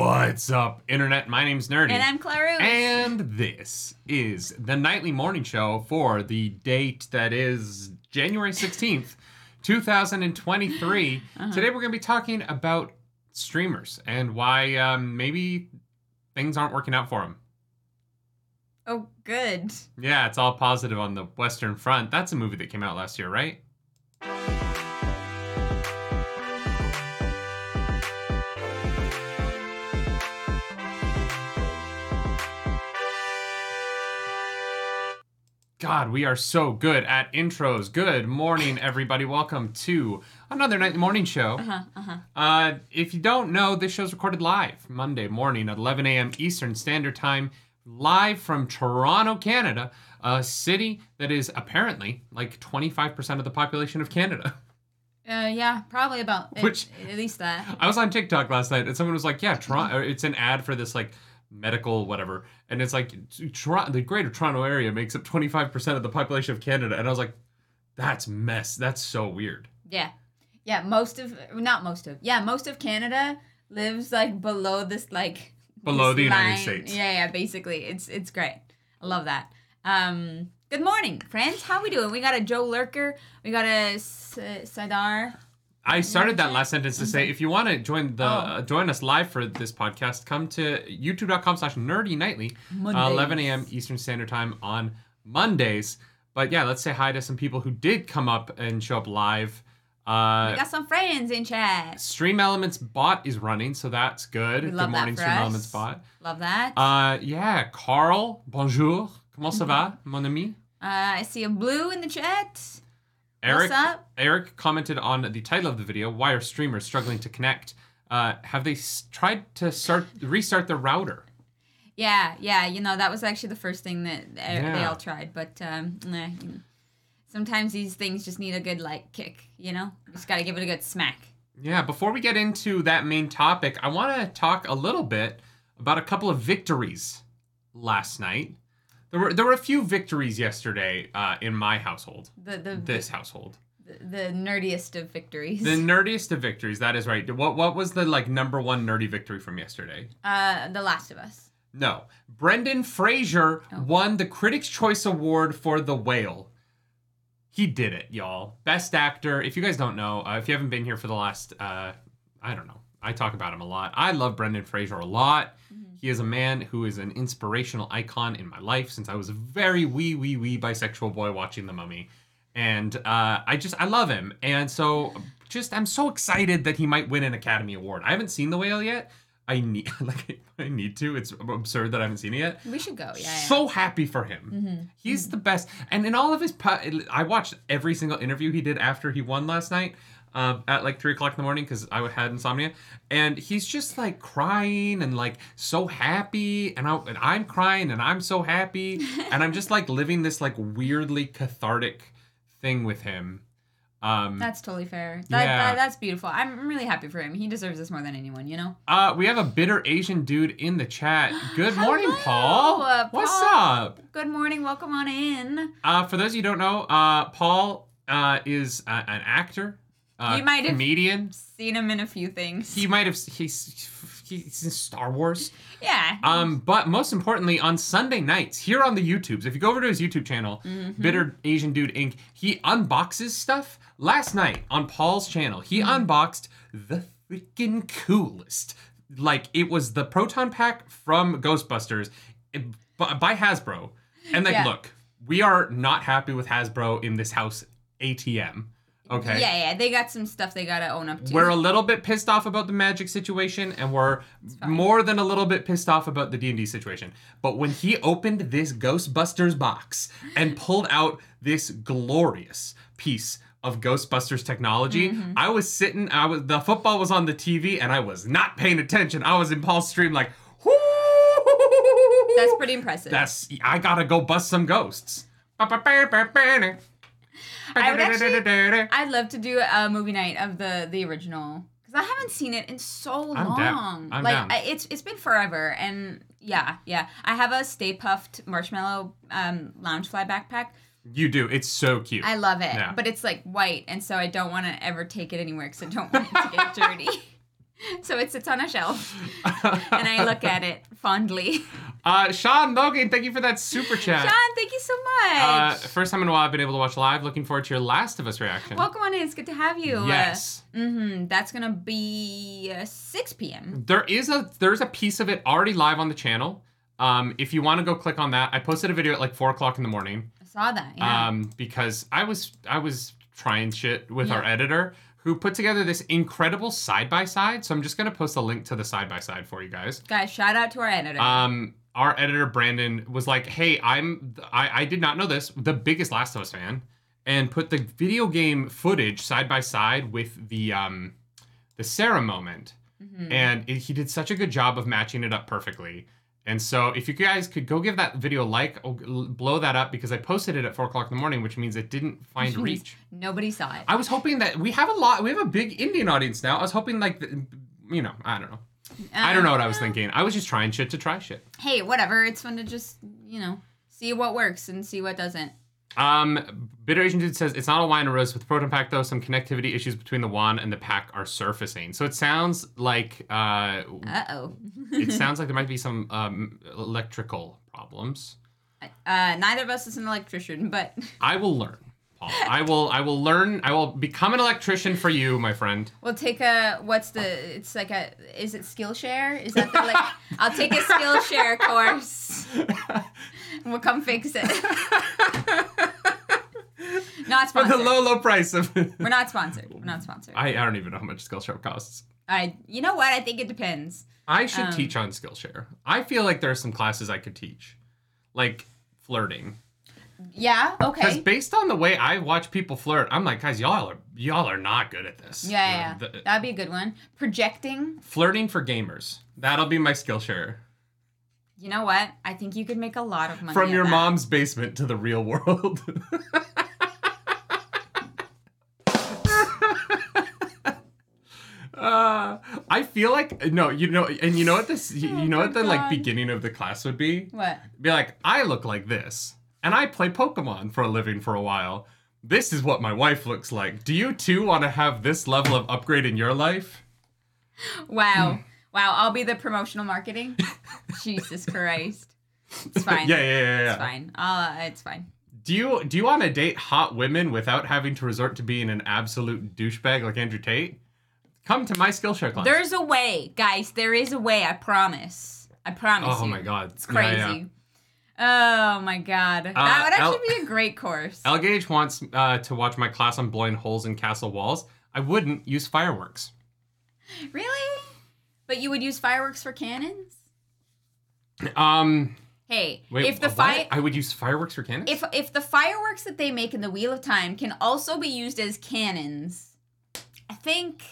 What's up, Internet? My name's Nerdy. And I'm Clarus. And this is the nightly morning show for the date that is January 16th, 2023. Uh-huh. Today we're going to be talking about streamers and why um, maybe things aren't working out for them. oh, good. Yeah, it's all positive on the Western Front. That's a movie that came out last year, right? God, we are so good at intros. Good morning, everybody. Welcome to another nightly morning show. Uh-huh, uh-huh. Uh, if you don't know, this show's recorded live Monday morning at 11 a.m. Eastern Standard Time, live from Toronto, Canada, a city that is apparently like 25% of the population of Canada. Uh, yeah, probably about at- Which- at, least that. I was on TikTok last night and someone was like, "Yeah, Toronto." It's an ad for this like medical whatever, and it's like Toronto, the Greater Toronto area makes up 25% of the population of Canada, and I was like, "That's mess. That's so weird." Yeah. Yeah, most of not most of. Yeah, most of Canada lives like below this like Below this the United. States. Yeah, yeah, basically. It's it's great. I love that. Um good morning, friends. How we doing? We got a Joe Lurker. We got a S- Sidar. I started that last sentence to say, if you want to join the Oh. uh, join us live for this podcast, come to youtube.com slash nerdy nightly, uh, 11 a.m. Eastern Standard Time on Mondays. But yeah, let's say hi to some people who did come up and show up live. We Uh, got some friends in chat. Stream Elements bot is running, so that's good. We Good love that morning, for Stream us. Elements bot. Love that. Uh, yeah, Carl, bonjour. Comment ça Mm-hmm. va, mon ami? Uh, I see a blue in the chat. Eric, What's up? Eric commented on the title of the video, Why are streamers struggling to connect? Uh, have they s- tried to start restart the router? Yeah, yeah, you know that was actually the first thing that they, they all tried, but um, nah, you know, sometimes these things just need a good like kick, you know. Just got to give it a good smack. Yeah, before we get into that main topic, I want to talk a little bit about a couple of victories last night. There were there were a few victories yesterday uh, in my household, The the this household. the, the nerdiest of victories. The nerdiest of victories. That is right. What what was the like number one nerdy victory from yesterday? uh, The Last of Us. No, Brendan Fraser Oh. won the Critics' Choice Award for The Whale. He did it, y'all. Best actor. If you guys don't know, uh, if you haven't been here for the last, uh, I don't know, I talk about him a lot. I love Brendan Fraser a lot. He is a man who is an inspirational icon in my life since I was a very wee, wee, wee bisexual boy watching The Mummy. And uh, I just, I love him. And so, just, I'm so excited that he might win an Academy Award. I haven't seen The Whale yet. I need, like, I need to. It's absurd that I haven't seen it yet We should go. Yeah. yeah. so happy for him. He's the best. And in all of his, po- I watched every single interview he did after he won last night um, at like three o'clock in the morning because I had insomnia. And he's just like crying and like so happy. And, I, and I'm crying and I'm so happy. and I'm just like living this like weirdly cathartic thing with him. Um, That's totally fair. That, Yeah. that, that's beautiful. I'm really happy for him. He deserves this more than anyone, you know? uh, we have a bitter Asian dude in the chat. Good morning, Hello, Paul. uh, What's up? Good morning. Welcome on in. Uh, for those of you who don't know, uh, Paul uh, is uh, an actor, uh, You might have- comedian. Seen him in a few things. He might have he's he's in Star Wars. yeah. Um, but most importantly, on Sunday nights here on the YouTubes, if you go over to his YouTube channel, Mm-hmm. Bitter Asian Dude Inc., he unboxes stuff. Last night on Paul's channel, he Mm-hmm. unboxed the freaking coolest. Like it was the proton pack from Ghostbusters by by Hasbro. And like, Yeah. look, we are not happy with Hasbro in this house ATM. Okay. Yeah, yeah. They got some stuff they gotta own up to. We're a little bit pissed off about the magic situation, and we're more than a little bit pissed off about the D and D situation. But when he opened this Ghostbusters box and pulled out this glorious piece of Ghostbusters technology, Mm-hmm. I was sitting. I was the football was on the TV, and I was not paying attention. I was in Paul's stream like, That's pretty impressive. That's I gotta go bust some ghosts. I would actually- I'd love to do a movie night of the the original because I haven't seen it in so I'm long. down. I'm like down. I, it's it's been forever, and yeah, yeah. I have a Stay Puft Marshmallow um, Loungefly backpack. You do. It's so cute. I love it, Yeah. but it's like white, and so I don't want to ever take it anywhere because I don't want it to get dirty. so it sits on a shelf, and I look at it fondly. uh, Sean Logan, thank you for that super chat. Sean, thank you so Uh, much. first time in a while I've been able to watch live. Looking forward to your Last of Us reaction. Welcome on in. It's good to have you. yes. Uh, mm-hmm. That's gonna be uh, 6 p.m. There is a there's a piece of it already live on the channel. Um, if you want to go click on that, I posted a video at like four o'clock in the morning. I saw that. Yeah. Um, because I was I was trying shit with our editor who put together this incredible side by side. So I'm just gonna post a link to the side by side for you guys. Guys, shout out to our editor. Um, our editor Brandon was like, "Hey, I'm I, I did not know this, the biggest Last of Us fan, and put the video game footage side by side with the um the Sarah moment, Mhm. and it, he did such a good job of matching it up perfectly." And so, if you guys could go give that video a like, oh, blow that up because I posted it at four o'clock in the morning, which means it didn't find reach. Nobody saw it. I was hoping that we have a lot, we have a big Indian audience now. I was hoping like, you know, I don't know. I don't know what I was Uh, thinking. I was just trying shit to try shit. Hey, whatever. It's fun to just, you know, see what works and see what doesn't. Um, Bitter Asian Dude says it's not a wine or rose with Proton Pack though. Some connectivity issues between the wand and the pack are surfacing. So it sounds like uh, Uh oh. it sounds like there might be some um, electrical problems. uh, neither of us is an electrician, but I will learn. I will. I will learn. I will become an electrician for you, my friend. we'll take a. What's the? It's like a. Is it Skillshare? Is that the like? I'll take a Skillshare course. We'll come fix it. not For the low, low price of. We're not sponsored. We're not sponsored. I, I, I don't even know how much Skillshare costs. I. You know what? I think it depends. I should Um, teach on Skillshare. I feel like there are some classes I could teach, like flirting. Yeah. Okay. Because based on the way I watch people flirt, I'm like, guys, y'all are y'all are not good at this. Yeah, yeah, yeah. The- That'd be a good one. Projecting. flirting for gamers. That'll be my Skillshare. You know what? I think you could make a lot of money From your that. mom's basement to the real world. Uh, I feel like no, you know, and you know what this, you, Oh know what the like beginning of the class would be. What? Be like, I look like this, and I play Pokemon for a living for a while. This is what my wife looks like. Do you too want to have this level of upgrade in your life? Wow. wow. I'll be the promotional marketing. Jesus Christ. It's fine. Yeah, yeah, yeah, yeah. It's fine. Uh, it's fine. Do you do you want to date hot women without having to resort to being an absolute douchebag like Andrew Tate? Come to my Skillshare class. There's a way, guys. There is a way. I promise. I promise oh you. my god, It's Yeah, crazy. yeah. Oh my god. Uh, that would actually El- be a great course. El Gage wants uh, to watch my class on blowing holes in castle walls. I wouldn't use fireworks. really? But you would use fireworks for cannons? Um, Hey, wait, if the fire I would use fireworks for cannons. if if the fireworks that they make in the Wheel of Time can also be used as cannons, I think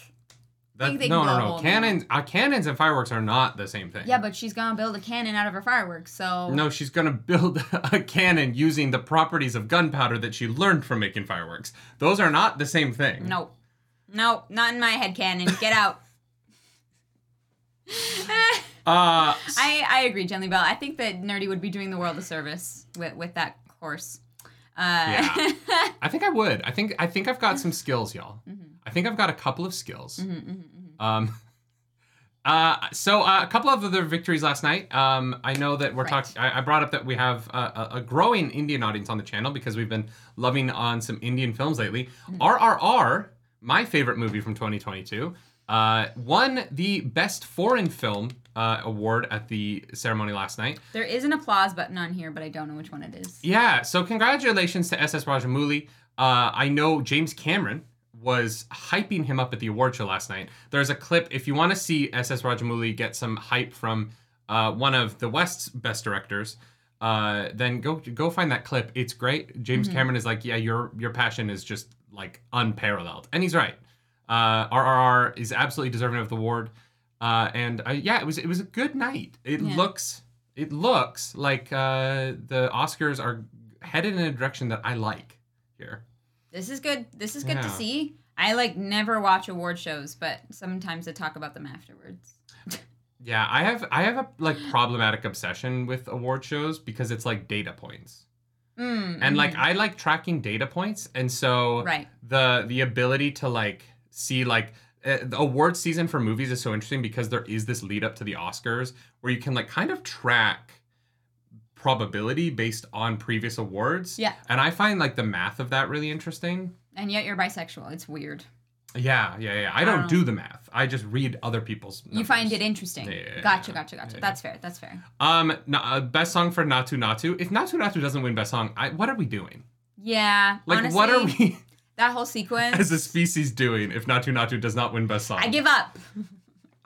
That- no, no, no. Cannons, uh, cannons and fireworks are not the same thing. yeah, but she's gonna build a cannon out of her fireworks, so No, she's gonna build a cannon using the properties of gunpowder that she learned from making fireworks. Those are not the same thing. no, no, not in my head cannon. Get out. Uh, I, I agree, Jenny Bell. I think that Nerdy would be doing the world a service with, with that course. Uh, Yeah. I think I would. I think I think I've got some skills, y'all. Mm-hmm. I think I've got a couple of skills. Um, uh, so uh, a couple of other victories last night. Um, I know that we're Right. talking. I, I brought up that we have a, a, a growing Indian audience on the channel because we've been loving on some Indian films lately. Mm-hmm. RRR, my favorite movie from 2022, uh, won the best foreign film uh, award at the ceremony last night. there is an applause button on here, but I don't know which one it is. Yeah, so congratulations to SS Rajamouli. Uh, I know James Cameron was hyping him up at the award show last night. There's a clip if you want to see SS Rajamouli get some hype from uh, one of the West's best directors. Uh, then go go find that clip. It's great. James Cameron is like, yeah, your your passion is just like unparalleled, and he's right. Uh, RRR is absolutely deserving of the award. Uh, and uh, yeah, it was it was a good night. It Yeah. looks it looks like uh, the Oscars are headed in a direction that I like here. This is good. This is good to see. I like never watch award shows, but sometimes I talk about them afterwards. Yeah, I have I have a like problematic obsession with award shows because it's like data points. Mm, And like mhm. I like tracking data points and so right. the the ability to like see like uh, the award season for movies is so interesting because there is this lead up to the Oscars where you can like kind of track probability based on previous awards. Yeah. And I find like the math of that really interesting. And yet you're bisexual. It's weird. Yeah, yeah, yeah. I don't don't do the math. I just read other people's. You find it interesting. Yeah, yeah, gotcha, yeah. gotcha, gotcha. Yeah. That's fair. That's fair. Um, uh, best song for Naatu Naatu. If Naatu Naatu doesn't win best song, I, what are we doing? Yeah. Like, honestly, what are we That whole sequence. as a species doing if Naatu Naatu does not win best song? I give up.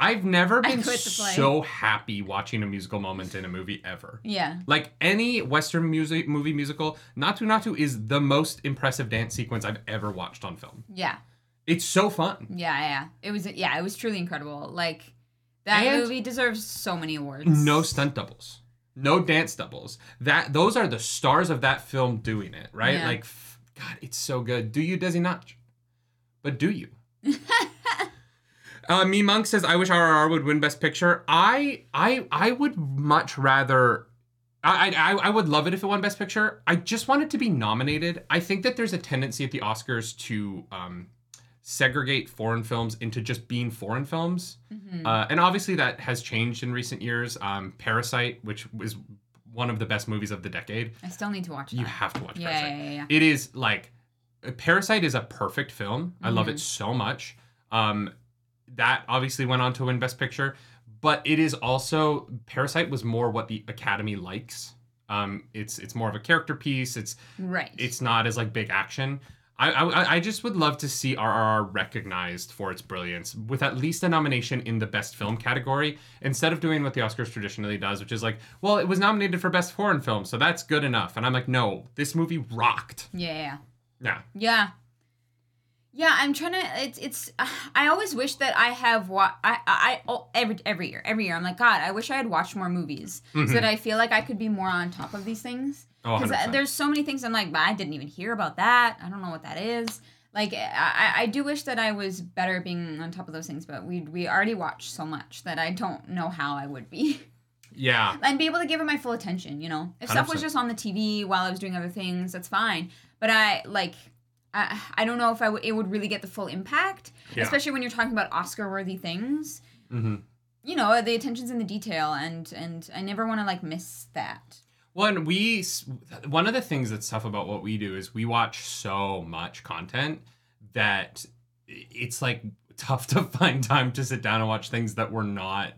I've never been quit the play. so happy watching a musical moment in a movie ever. Yeah. Like any Western music movie musical, Naatu Naatu is the most impressive dance sequence I've ever watched on film. Yeah. It's so fun. Yeah. Yeah. It was. Yeah. It was truly incredible. Like that And- movie deserves so many awards. No stunt doubles. No dance doubles. That those are the stars of that film doing it, right? Yeah. Like f- God, it's so good. Do you Desi not? But do you? uh, me monk says I wish RRR would win Best Picture. I I I would much rather. I, I I would love it if it won Best Picture. I just want it to be nominated. I think that there's a tendency at the Oscars to um, segregate foreign films into just being foreign films. Mhm. Uh, and obviously that has changed in recent years. Um, Parasite, which was one of the best movies of the decade, I still need to watch that. you have to watch yeah, Parasite. yeah, yeah, yeah. It is like Parasite is a perfect film. I love it so much. Um, that obviously went on to win Best Picture, but it is also Parasite was more what the Academy likes. Um, it's it's more of a character piece. It's Right. it's not as like big action. I, I I just would love to see RRR recognized for its brilliance with at least a nomination in the best film category instead of doing what the Oscars traditionally does, which is like, well, it was nominated for best foreign film, so that's good enough. And I'm like, no, this movie rocked. yeah, yeah, yeah. Yeah, I'm trying to. It's it's. I always wish that I have wa- I I oh, every every year every year I'm like God. I wish I had watched more movies Mhm. so that I feel like I could be more on top of these things. oh, Because 100%. there's so many things I'm like, but I didn't even hear about that. I don't know what that is. Like I, I- I do wish that I was better being on top of those things, but we we already watched so much that I don't know how I would be. yeah, and be able to give it my full attention. You know, if stuff was just on the TV while I was doing other things, that's fine. But I like, I, I don't know if I w- it would really get the full impact, Yeah. especially when you're talking about Oscar-worthy things. hmm You know, the attention's in the detail, and and I never want to like miss that. Well, and we one of the things that's tough about what we do is we watch so much content that it's like tough to find time to sit down and watch things that we're not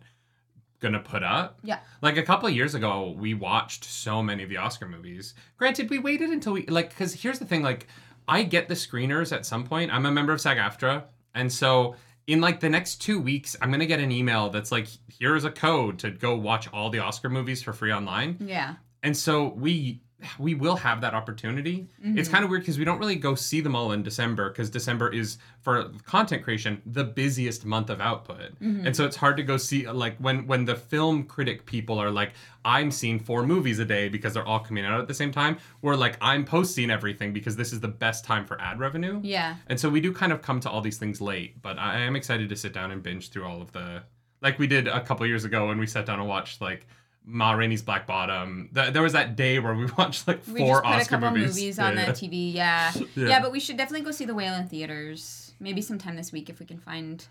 gonna put up. Yeah. Like a couple of years ago, we watched so many of the Oscar movies. Granted, we waited until we like because here's the thing: like I get the screeners at some point. I'm a member of SAG-AFTRA, and so in like the next two weeks, I'm gonna get an email that's like, here's a code to go watch all the Oscar movies for free online Yeah. and so we we will have that opportunity. It's mm-hmm. kind of weird because we don't really go see them all in december because december is for content creation the busiest month of output. Mm-hmm. And so it's hard to go see like when when the film critic people are like i'm seeing four movies a day because they're all coming out at the same time we're like i'm posting everything because this is the best time for ad revenue. Yeah. and so we do kind of come to all these things late, but I am excited to sit down and binge through all of the like we did a couple years ago when we sat down and watched like Ma Rainey's Black Bottom. Th- there was that day where we watched like We four just put Oscar a couple movies. movies, on Yeah. the TV. Yeah. Yeah. yeah. but we should definitely go see The Whale in theaters. Maybe sometime this week if we can find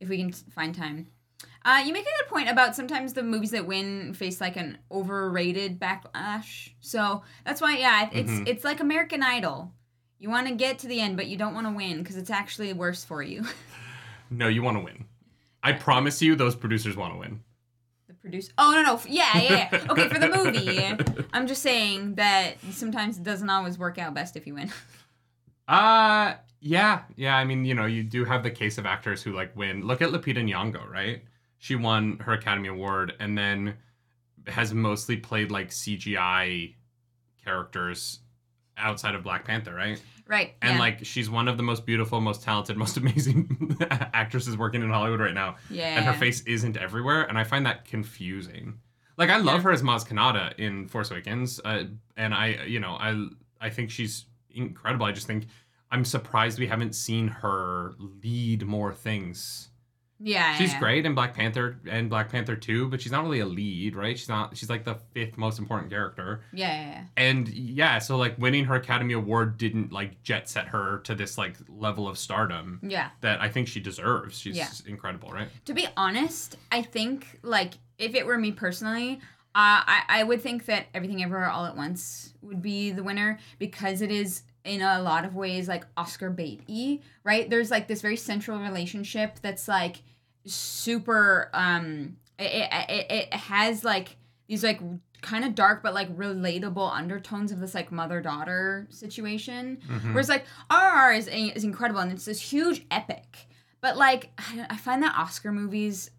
if we can find time. Uh, you make a good point about sometimes the movies that win face like an overrated backlash. So that's why, yeah, it's Mhm. it's like American Idol. You want to get to the end, but you don't want to win because it's actually worse for you. No, you want to win. I promise you, those producers want to win. The producer. Oh no no yeah yeah yeah. Okay for the movie. I'm just saying that sometimes it doesn't always work out best if you win. Uh yeah, yeah. I mean, you know, you do have the case of actors who like win. Look at Lupita Nyong'o, right? She won her Academy Award and then has mostly played like CGI characters outside of Black Panther, right? Right. And yeah. like she's one of the most beautiful, most talented, most amazing actresses working in Hollywood right now. yeah. And her face isn't everywhere, and I find that confusing. Like I love Yeah. her as Maz Kanata in Force Awakens, uh, and I, you know, I I think she's incredible. I just think I'm surprised we haven't seen her lead more things. Yeah, She's yeah. great in Black Panther and Black Panther 2, but she's not really a lead, right? She's not she's like the fifth most important character. Yeah, yeah, yeah. And yeah, so like winning her Academy Award didn't like jet set her to this like level of stardom Yeah. that I think she deserves. She's Yeah. incredible, right? To be honest, I think like if it were me personally, uh, I I would think that Everything Everywhere All at Once would be the winner because it is in a lot of ways like Oscar baity, right? There's like this very central relationship that's like super. Um, it it, it has like these like kind of dark but like relatable undertones of this like mother daughter situation. Mhm. Whereas like RR is is incredible and it's this huge epic, but like I, I find that Oscar movies,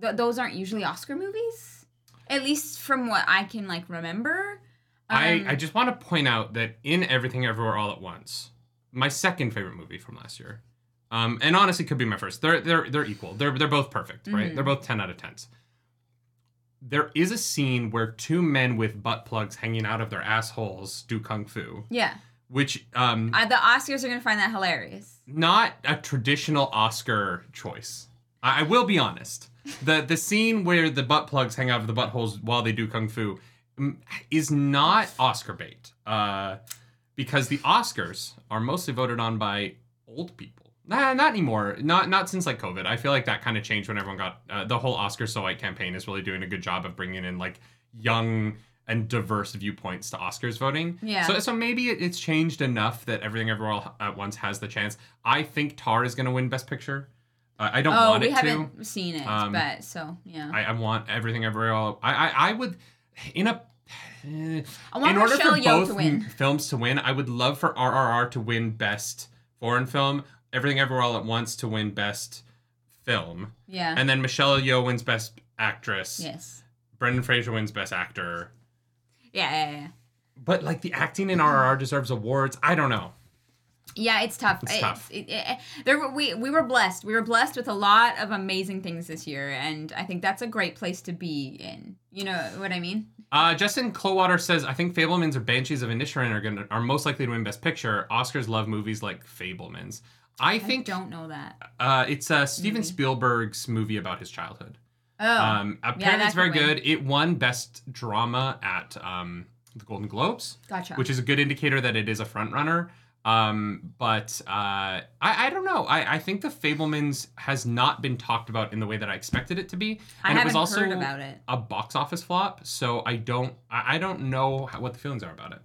th- those aren't usually Oscar movies, at least from what I can like remember. I, Um, I just want to point out that in Everything Everywhere All at Once, my second favorite movie from last year, um, and honestly could be my first. They're they're they're equal. They're they're both perfect, right? Mhm. They're both ten out of tens. There is a scene where two men with butt plugs hanging out of their assholes do kung fu, yeah, which um, uh, the Oscars are gonna find that hilarious. not a traditional Oscar choice. I, I will be honest. The the scene where the butt plugs hang out of the buttholes while they do kung fu is not Oscar bait. Uh, because the Oscars are mostly voted on by old people. Nah, not anymore. Not not since like COVID. I feel like that kind of changed when everyone got uh, the whole Oscar so white campaign is really doing a good job of bringing in like young and diverse viewpoints to Oscars voting. Yeah. So so maybe it, it's changed enough that everything everywhere all at once has the chance. I think Tar is going to win Best Picture. Uh, I don't oh, want it to. we haven't seen it, Um, but so yeah. I, I want everything everywhere all. I I, I would in a. I want in order Michelle for Yeoh both to win. films to win, I would love for RRR to win Best Foreign Film, Everything Everywhere All at Once to win Best Film, yeah. and then Michelle Yeoh wins Best Actress. yes. Brendan Fraser wins Best Actor. Yeah, yeah, yeah. But like the acting in RRR deserves awards. I don't know. Yeah, it's tough. It's tough. it- it- there we we were blessed. We were blessed with a lot of amazing things this year, and I think that's a great place to be in. You know what I mean? Uh, Justin Clowater says, "I think Fabelmans or Banshees of Inisherin are gonna are most likely to win Best Picture. Oscars love movies like Fabelmans. I think I don't know that. uh, it's uh, Steven Maybe. Spielberg's movie about his childhood. Oh, Um, apparently, that it's very good. It won Best Drama at um, the Golden Globes, gotcha. which is a good indicator that it is a front runner. Um, but uh, I, I don't know. I, I think the Fabelmans has not been talked about in the way that I expected it to be, I and it was also heard about it. a box office flop. So I don't I, I don't know how, what the feelings are about it.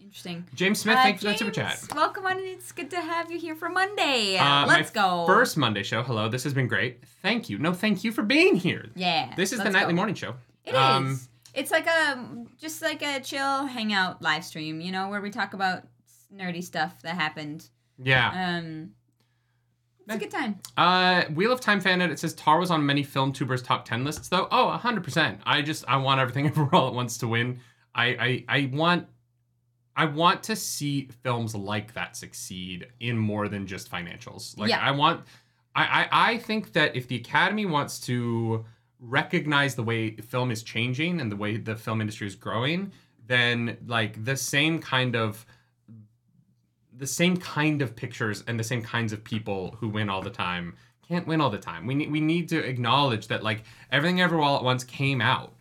Interesting. James Smith, Uh, thanks for that super chat. Welcome on. And it's good to have you here for Monday. Uh, Let's my go. First Monday show. Hello, this has been great. Thank you. No, thank you for being here. Yeah. This is the nightly go. morning show. It is. Um, It's like a just like a chill hangout live stream, you know, where we talk about nerdy stuff that happened. Yeah. Um, it's a good time. Uh, Wheel of Time fan edit says Tar was on many film tubers top ten lists though. Oh, hundred percent. I just I want everything everywhere all at once to win. I I I want. I want to see films like that succeed in more than just financials. Like Yeah. I want I, I I think that if the Academy wants to recognize the way film is changing and the way the film industry is growing, then like the same kind of the same kind of pictures and the same kinds of people who win all the time can't win all the time. We need we need to acknowledge that like everything everywhere all at once came out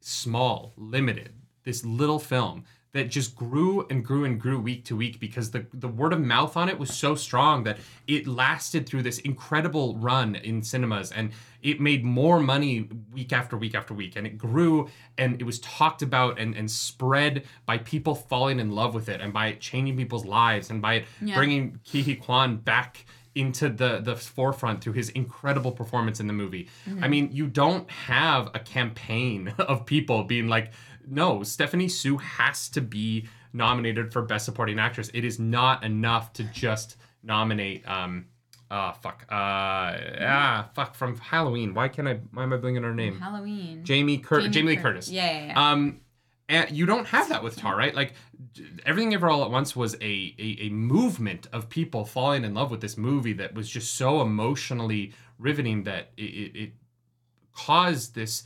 small, limited, this little film that just grew and grew and grew week to week because the, the word of mouth on it was so strong that it lasted through this incredible run in cinemas and it made more money week after week after week and it grew and it was talked about and, and spread by people falling in love with it and by it changing people's lives and by it Yeah. bringing Ke Huy Quan back into the the forefront through his incredible performance in the movie. Mm-hmm. I mean, you don't have a campaign of people being like, "No, Stephanie Hsu has to be nominated for best supporting actress." It is not enough to just nominate um uh fuck uh ah fuck from Halloween. Why can't I why am I blinking her name? Halloween. Jamie Cur- Jamie, Lee Cur- Curtis. Yeah, yeah, yeah. Um, and you don't have that with Tar, right? Like everything ever all at once was a, a a movement of people falling in love with this movie that was just so emotionally riveting that it, it, it caused this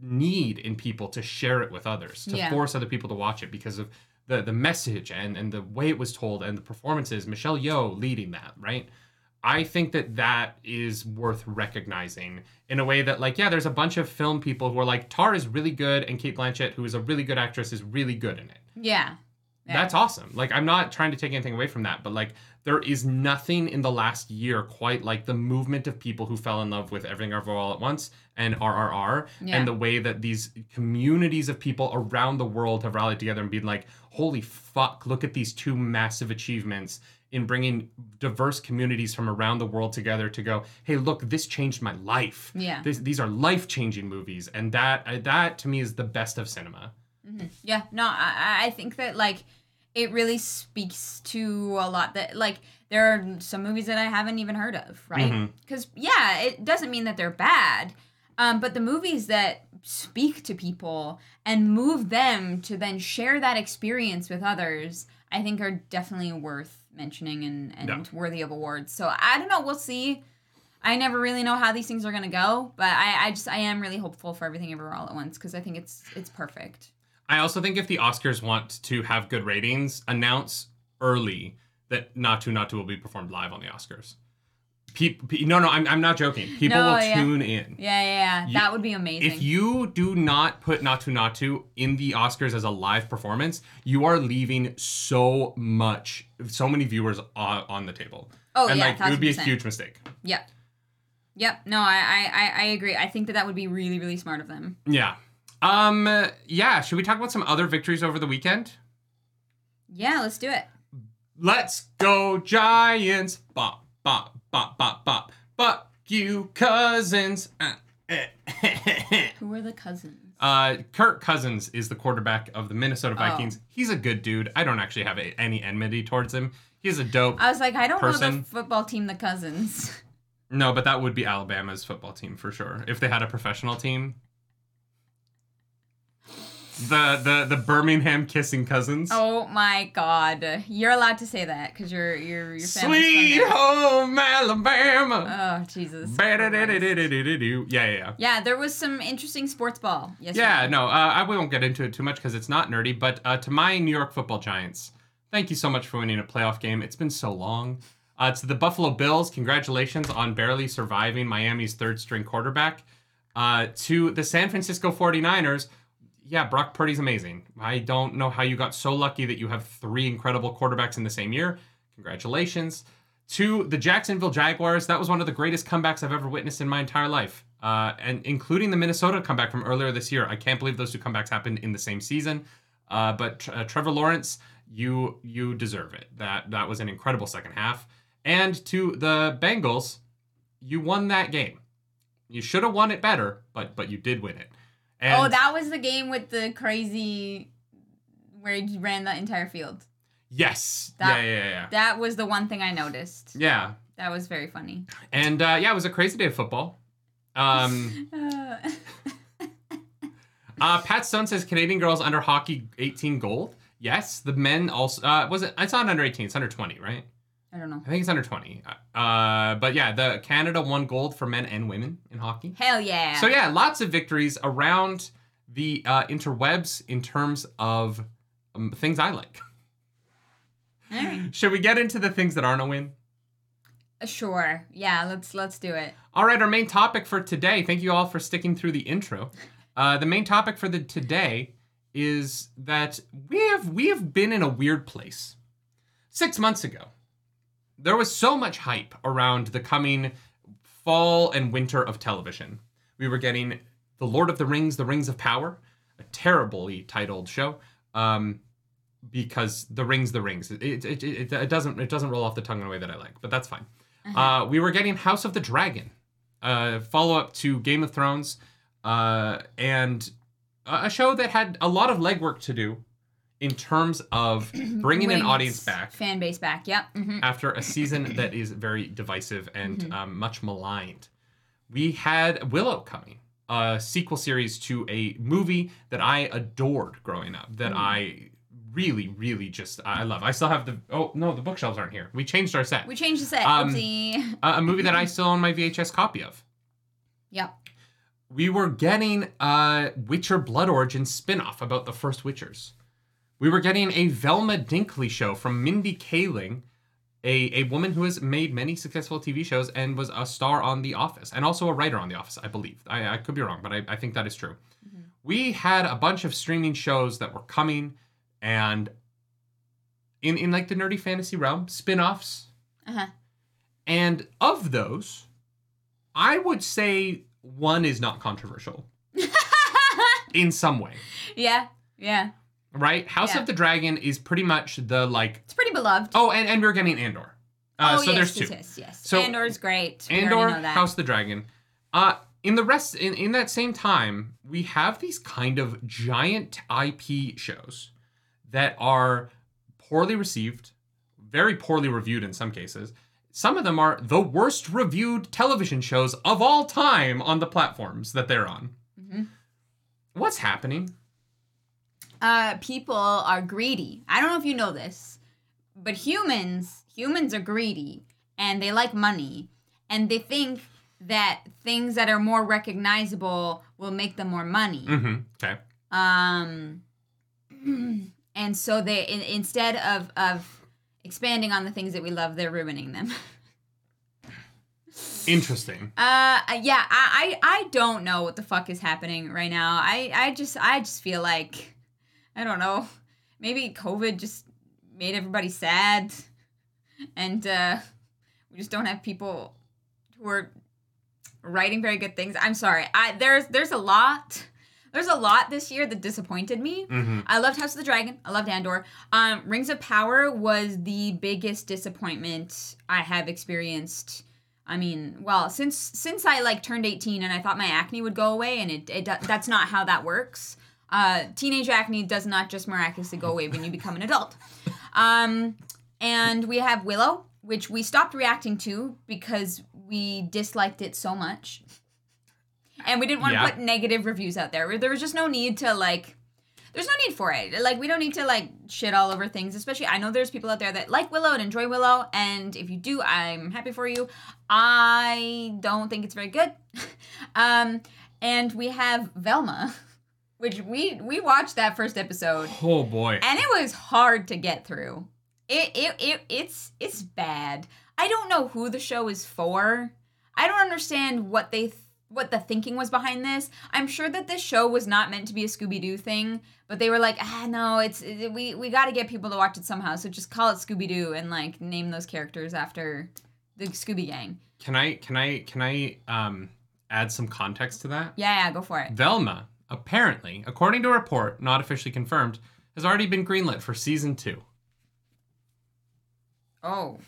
need in people to share it with others, to Yeah. force other people to watch it because of the the message and and the way it was told and the performances. Michelle Yeoh leading that, right? I think that that is worth recognizing in a way that, like, yeah, there's a bunch of film people who are like, Tar is really good, and Cate Blanchett, who is a really good actress, is really good in it. Yeah. Yeah. That's awesome. Like, I'm not trying to take anything away from that, but like, there is nothing in the last year quite like the movement of people who fell in love with Everything Everywhere All at Once and RRR, Yeah. and the way that these communities of people around the world have rallied together and been like, holy fuck, look at these two massive achievements in bringing diverse communities from around the world together to go, hey, look, this changed my life. Yeah. This, these are life changing movies, and that that to me is the best of cinema. Mm-hmm. Yeah, no, I, I think that like it really speaks to a lot that like there are some movies that I haven't even heard of, right? Because yeah, it doesn't mean that they're bad, um, but the movies that speak to people and move them to then share that experience with others, I think are definitely worth mentioning and and Yeah. worthy of awards. So I don't know, we'll see. I never really know how these things are gonna go, but I, I just I am really hopeful for everything everywhere all at once because I think it's it's perfect. I also think if the Oscars want to have good ratings, announce early that Naatu Naatu will be performed live on the Oscars. People, no, no, I'm, I'm not joking. People No, will yeah. tune in. Yeah, yeah, yeah. You- that would be amazing. If you do not put Naatu Naatu in the Oscars as a live performance, you are leaving so much, so many viewers on, on the table. oh and yeah, like it would be a huge mistake. Yep. Yep. No, I, I, I, I agree. I think that that would be really, really smart of them. Yeah. Um. Yeah. Should we talk about some other victories over the weekend? Yeah, let's do it. Let's go Giants! Bop bop bop bop bop. Fuck you, cousins. Uh, Who are the cousins? Uh, Kirk Cousins is the quarterback of the Minnesota Oh. Vikings. He's a good dude. I don't actually have a, any enmity towards him. He's a dope. I was like, I don't know the football team, the cousins. no, but that would be Alabama's football team for sure. If they had a professional team. The the the Birmingham kissing cousins. Oh my god, you're allowed to say that because you're you're your Sweet home Alabama. Oh Jesus. Yeah, yeah, yeah. Yeah, there was some interesting sports ball. Yes. Yeah, no, uh, I won't get into it too much because it's not nerdy. But uh, to my New York Football Giants, thank you so much for winning a playoff game. It's been so long. Uh, to the Buffalo Bills, congratulations on barely surviving Miami's third string quarterback. Uh, to the San Francisco 49ers, yeah, Brock Purdy's amazing. I don't know how you got so lucky that you have three incredible quarterbacks in the same year. Congratulations. To the Jacksonville Jaguars, that was one of the greatest comebacks I've ever witnessed in my entire life. Uh, and including the Minnesota comeback from earlier this year. I can't believe those two comebacks happened in the same season. Uh, but uh, Trevor Lawrence, you you deserve it. That that was an incredible second half. And to the Bengals, you won that game. You should have won it better, but but you did win it. And oh, that was the game with the crazy where he ran the entire field. yes, that- yeah, yeah, yeah. That was the one thing I noticed. Yeah, That was very funny. and uh, yeah, it was a crazy day of football. Um, Uh, uh, Pat Stone says Canadian girls under hockey 18 gold. Yes, the men also uh, was it? It's not under 18. It's under 20, right? I don't know. I think it's under 20. Uh, but yeah, the Canada won gold for men and women in hockey. Hell yeah. So yeah, lots of victories around the uh, interwebs in terms of um, things I like. All right. Should we get into the things that aren't a win? Uh, Sure. Yeah. Let's let's do it. All right, our main topic for today. Thank you all for sticking through the intro. Uh, the main topic for the today is that we have we have been in a weird place. Six months ago, there was so much hype around the coming fall and winter of television. We were getting The Lord of the Rings, The Rings of Power, a terribly titled show. Um, because the rings, the rings, it, it, it, it, doesn't it doesn't roll off the tongue in a way that I like, but that's fine. Uh, we were getting House of the Dragon, uh, follow up to Game of Thrones, uh, and a a show that had a lot of legwork to do in terms of bringing an audience back Fan base back. Yep. hmm after a season that is very divisive and Mm-hmm. um, much maligned. We had Willow coming, a sequel series to a movie that I adored growing up, that Mm. I really, really just I love. I still have the oh no, the bookshelves aren't here. We changed our set. We changed the set. Um. Uh, a movie that I still own my VHS copy of. Yep. We were getting a Witcher Blood Origin spin-off about the first Witchers. We were getting a Velma Dinkley show from Mindy Kaling a, a woman who has made many successful TV shows and was a star on The Office and also a writer on The Office, I believe. I, I could be wrong, but I, I think that is true. We had a bunch of streaming shows that were coming and in, in like the nerdy fantasy realm, spin offs. Uh-huh. And of those, I would say one is not controversial in some way, yeah, yeah. Right? House Yeah. of the Dragon is pretty much the like, It's pretty beloved. oh, and, and we're getting Andor. Uh, oh, so yes, there's two. yes, yes. So- Andor's great. We Andor, already know that. House of the Dragon. Uh, in the rest, in, in that same time, we have these kind of giant IP shows that are poorly received, very poorly reviewed in some cases. Some of them are the worst reviewed television shows of all time on the platforms that they're on. Mhm. What's happening? Uh, people are greedy. I don't know if you know this, but humans, humans are greedy and they like money and they think that things that are more recognizable will make them more money. Mm-hmm. Okay. Um, and so they in, instead of of expanding on the things that we love, they're ruining them. Interesting. Uh, yeah, I, I I don't know what the fuck is happening right now. I I just I just feel like I don't know. Maybe COVID just made everybody sad, and uh, we just don't have people who are writing very good things. I'm sorry. I there's there's a lot. There's a lot this year that disappointed me. Mm-hmm. I loved House of the Dragon. I loved Andor. Um, Rings of Power was the biggest disappointment I have experienced. I mean, well, since since I like turned 18 and I thought my acne would go away, and it, it that's not how that works. Uh, teenage acne does not just miraculously go away when you become an adult. Um, and we have Willow, which we stopped reacting to because we disliked it so much, and we didn't want to Yeah. put negative reviews out there. There was just no need to like there's no need for it. Like we don't need to like shit all over things. Especially I know there's people out there that like Willow and enjoy Willow, and if you do, I'm happy for you. I don't think it's very good. um, and we have Velma, which we we watched that first episode, Oh boy. and it was hard to get through. It it, it it's it's bad. I don't know who the show is for. I don't understand what they th- what the thinking was behind this. I'm sure that this show was not meant to be a Scooby Doo thing, but they were like, ah, no, it's it, we we got to get people to watch it somehow. So just call it Scooby Doo and like name those characters after the Scooby Gang. Can I can I can I um add some context to that? Yeah, yeah, go for it. Velma, apparently, according to a report not officially confirmed, has already been greenlit for season two. Oh,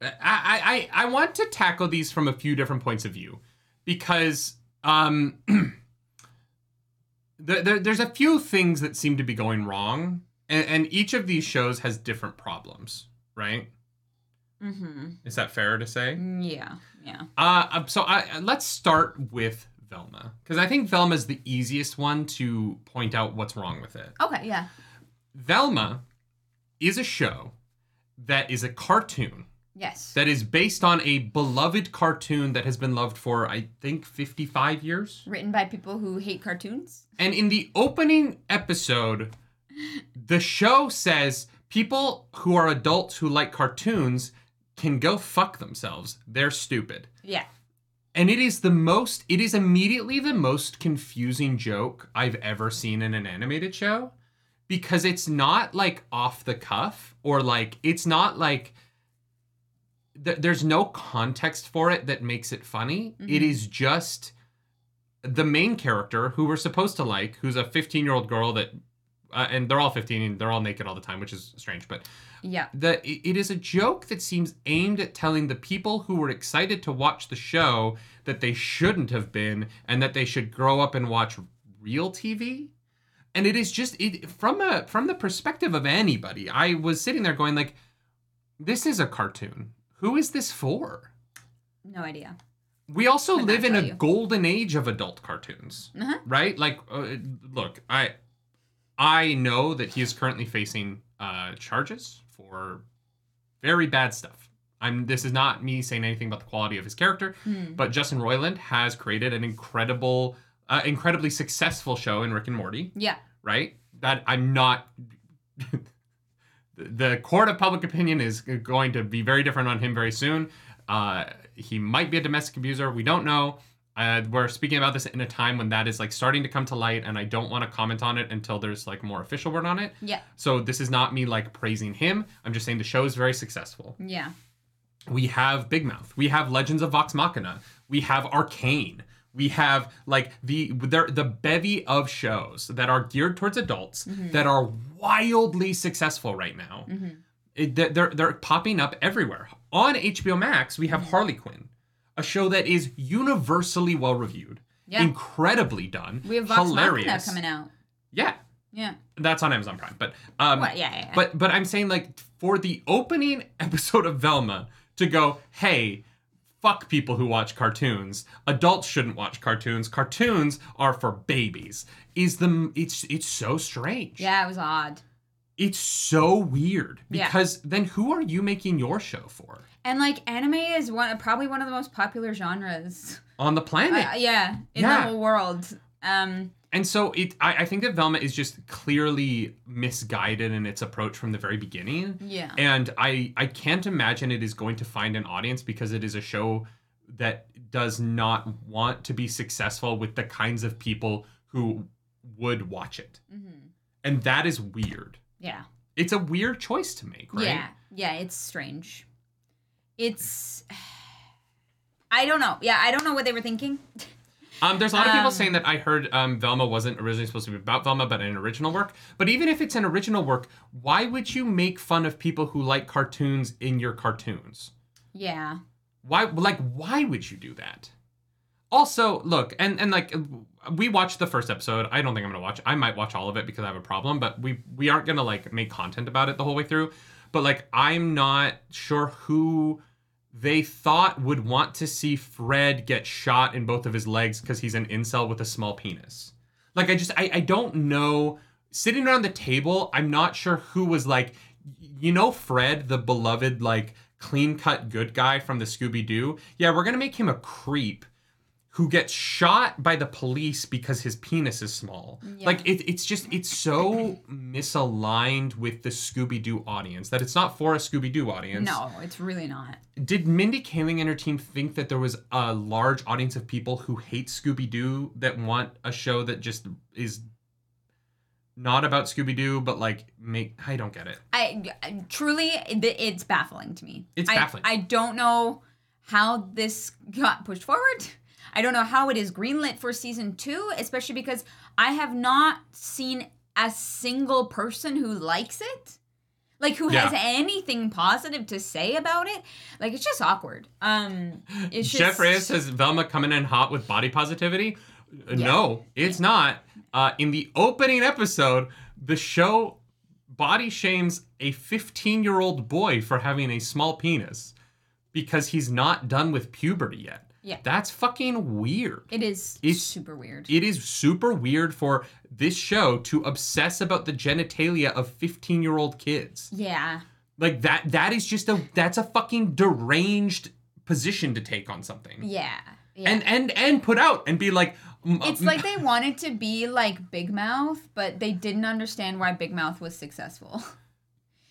I, I, I want to tackle these from a few different points of view because um, there, there, there's a few things that seem to be going wrong, and, and each of these shows has different problems, right? mm-hmm. Is that fair to say? Yeah, yeah. Uh, um, so I, let's start with Velma because I think Velma is the easiest one to point out what's wrong with it. Okay, yeah. Velma is a show that is a cartoon Yes. that is based on a beloved cartoon that has been loved for I think 55 years. Written by people who hate cartoons. And in the opening episode, the show says people who are adults who like cartoons can go fuck themselves. They're stupid. Yeah. And it is the most, it is immediately the most confusing joke I've ever seen in an animated show because it's not like off the cuff or like, it's not like, th- there's no context for it that makes it funny. It Mhm. is just the main character who we're supposed to like, who's a 15 year old girl that, uh, and they're all 15 and they're all naked all the time, which is strange, but Yeah. the it is a joke that seems aimed at telling the people who were excited to watch the show that they shouldn't have been and that they should grow up and watch real TV. And it is just it from a from the perspective of anybody. I was sitting there going like this is a cartoon. Who is this for? No idea. We also Could live in a you. golden age of adult cartoons Uh-huh. right? Like, uh, look, I I know that he is currently facing uh, charges for very bad stuff. I'm. This is not me saying anything about the quality of his character, Hmm. but Justin Roiland has created an incredible, uh, incredibly successful show in Rick and Morty, Yeah. right? That I'm not. the court of public opinion is going to be very different on him very soon. Uh, he might be a domestic abuser. We don't know. Uh, we're speaking about this in a time when that is like starting to come to light, and I don't want to comment on it until there's like more official word on it. Yeah. So this is not me like praising him. I'm just saying the show is very successful. Yeah. We have Big Mouth. We have Legends of Vox Machina. We have Arcane. We have like the the, the bevy of shows that are geared towards adults mm-hmm. that are wildly successful right now. Mm-hmm. It- they're- they're they're popping up everywhere. On HBO Max, we have mm-hmm. Harley Quinn, a show that is universally well reviewed, Yeah. incredibly done, We have Vox hilarious. Machina coming out. Yeah, Yeah. that's on Amazon Prime. But um, What? Yeah, yeah, yeah. but but I'm saying like for the opening episode of Velma to go, hey, fuck people who watch cartoons. Adults shouldn't watch cartoons. Cartoons are for babies. Is the it's it's so strange. Yeah, it was odd. It's so weird Yeah. because then who are you making your show for And like anime is one probably one of the most popular genres. on the planet? Uh, yeah, in Yeah. the whole world. Um, And so it, I, I think that Velma is just clearly misguided in its approach from the very beginning. yeah. And I, I can't imagine it is going to find an audience because it is a show that does not want to be successful with the kinds of people who would watch it. hmm And that is weird. Yeah. It's a weird choice to make, right? Yeah. Yeah, it's strange. It's I don't know. Yeah, I don't know what they were thinking. Um, there's a lot of people Um, saying that I heard um, Velma wasn't originally supposed to be about Velma, but an original work. But even if it's an original work, why would you make fun of people who like cartoons in your cartoons? Yeah. Why, like, why would you do that? Also, look, and and like, we watched the first episode. I don't think I'm gonna watch. I might watch all of it because I have a problem. But we we aren't gonna like make content about it the whole way through. But like, I'm not sure who they thought would want to see Fred get shot in both of his legs because he's an incel with a small penis. Like, I just I I don't know. Sitting around the table, I'm not sure who was like, you know, Fred, the beloved like clean cut good guy from the Scooby Doo. Yeah, we're gonna make him a creep who gets shot by the police because his penis is small. Yeah. Like it, it's just it's so misaligned with the Scooby Doo audience that it's not for a Scooby Doo audience. No, it's really not. Did Mindy Kaling and her team think that there was a large audience of people who hate Scooby Doo that want a show that just is not about Scooby Doo, but like make I don't get it. I, I- truly it's baffling to me. It's I- baffling. I don't know how this got pushed forward. I don't know how it is greenlit for season 2, especially because I have not seen a single person who likes it. Like who has anything positive to say about it. Like it's just awkward. Um it's just Jeff Reyes says Velma coming in hot with body positivity. Uh, No, it's not. Uh, in the opening episode, the show body shames a 15 year old boy for having a small penis because he's not done with puberty yet. Yeah. That's fucking weird. It is It's- super weird. It is super weird for this show to obsess about the genitalia of 15 year old kids. yeah. Like that that is just a that's a fucking deranged position to take on something. Yeah. Yeah. And and and put out and be like mm, mm, It's like they wanted to be like Big Mouth, but they didn't understand why Big Mouth was successful.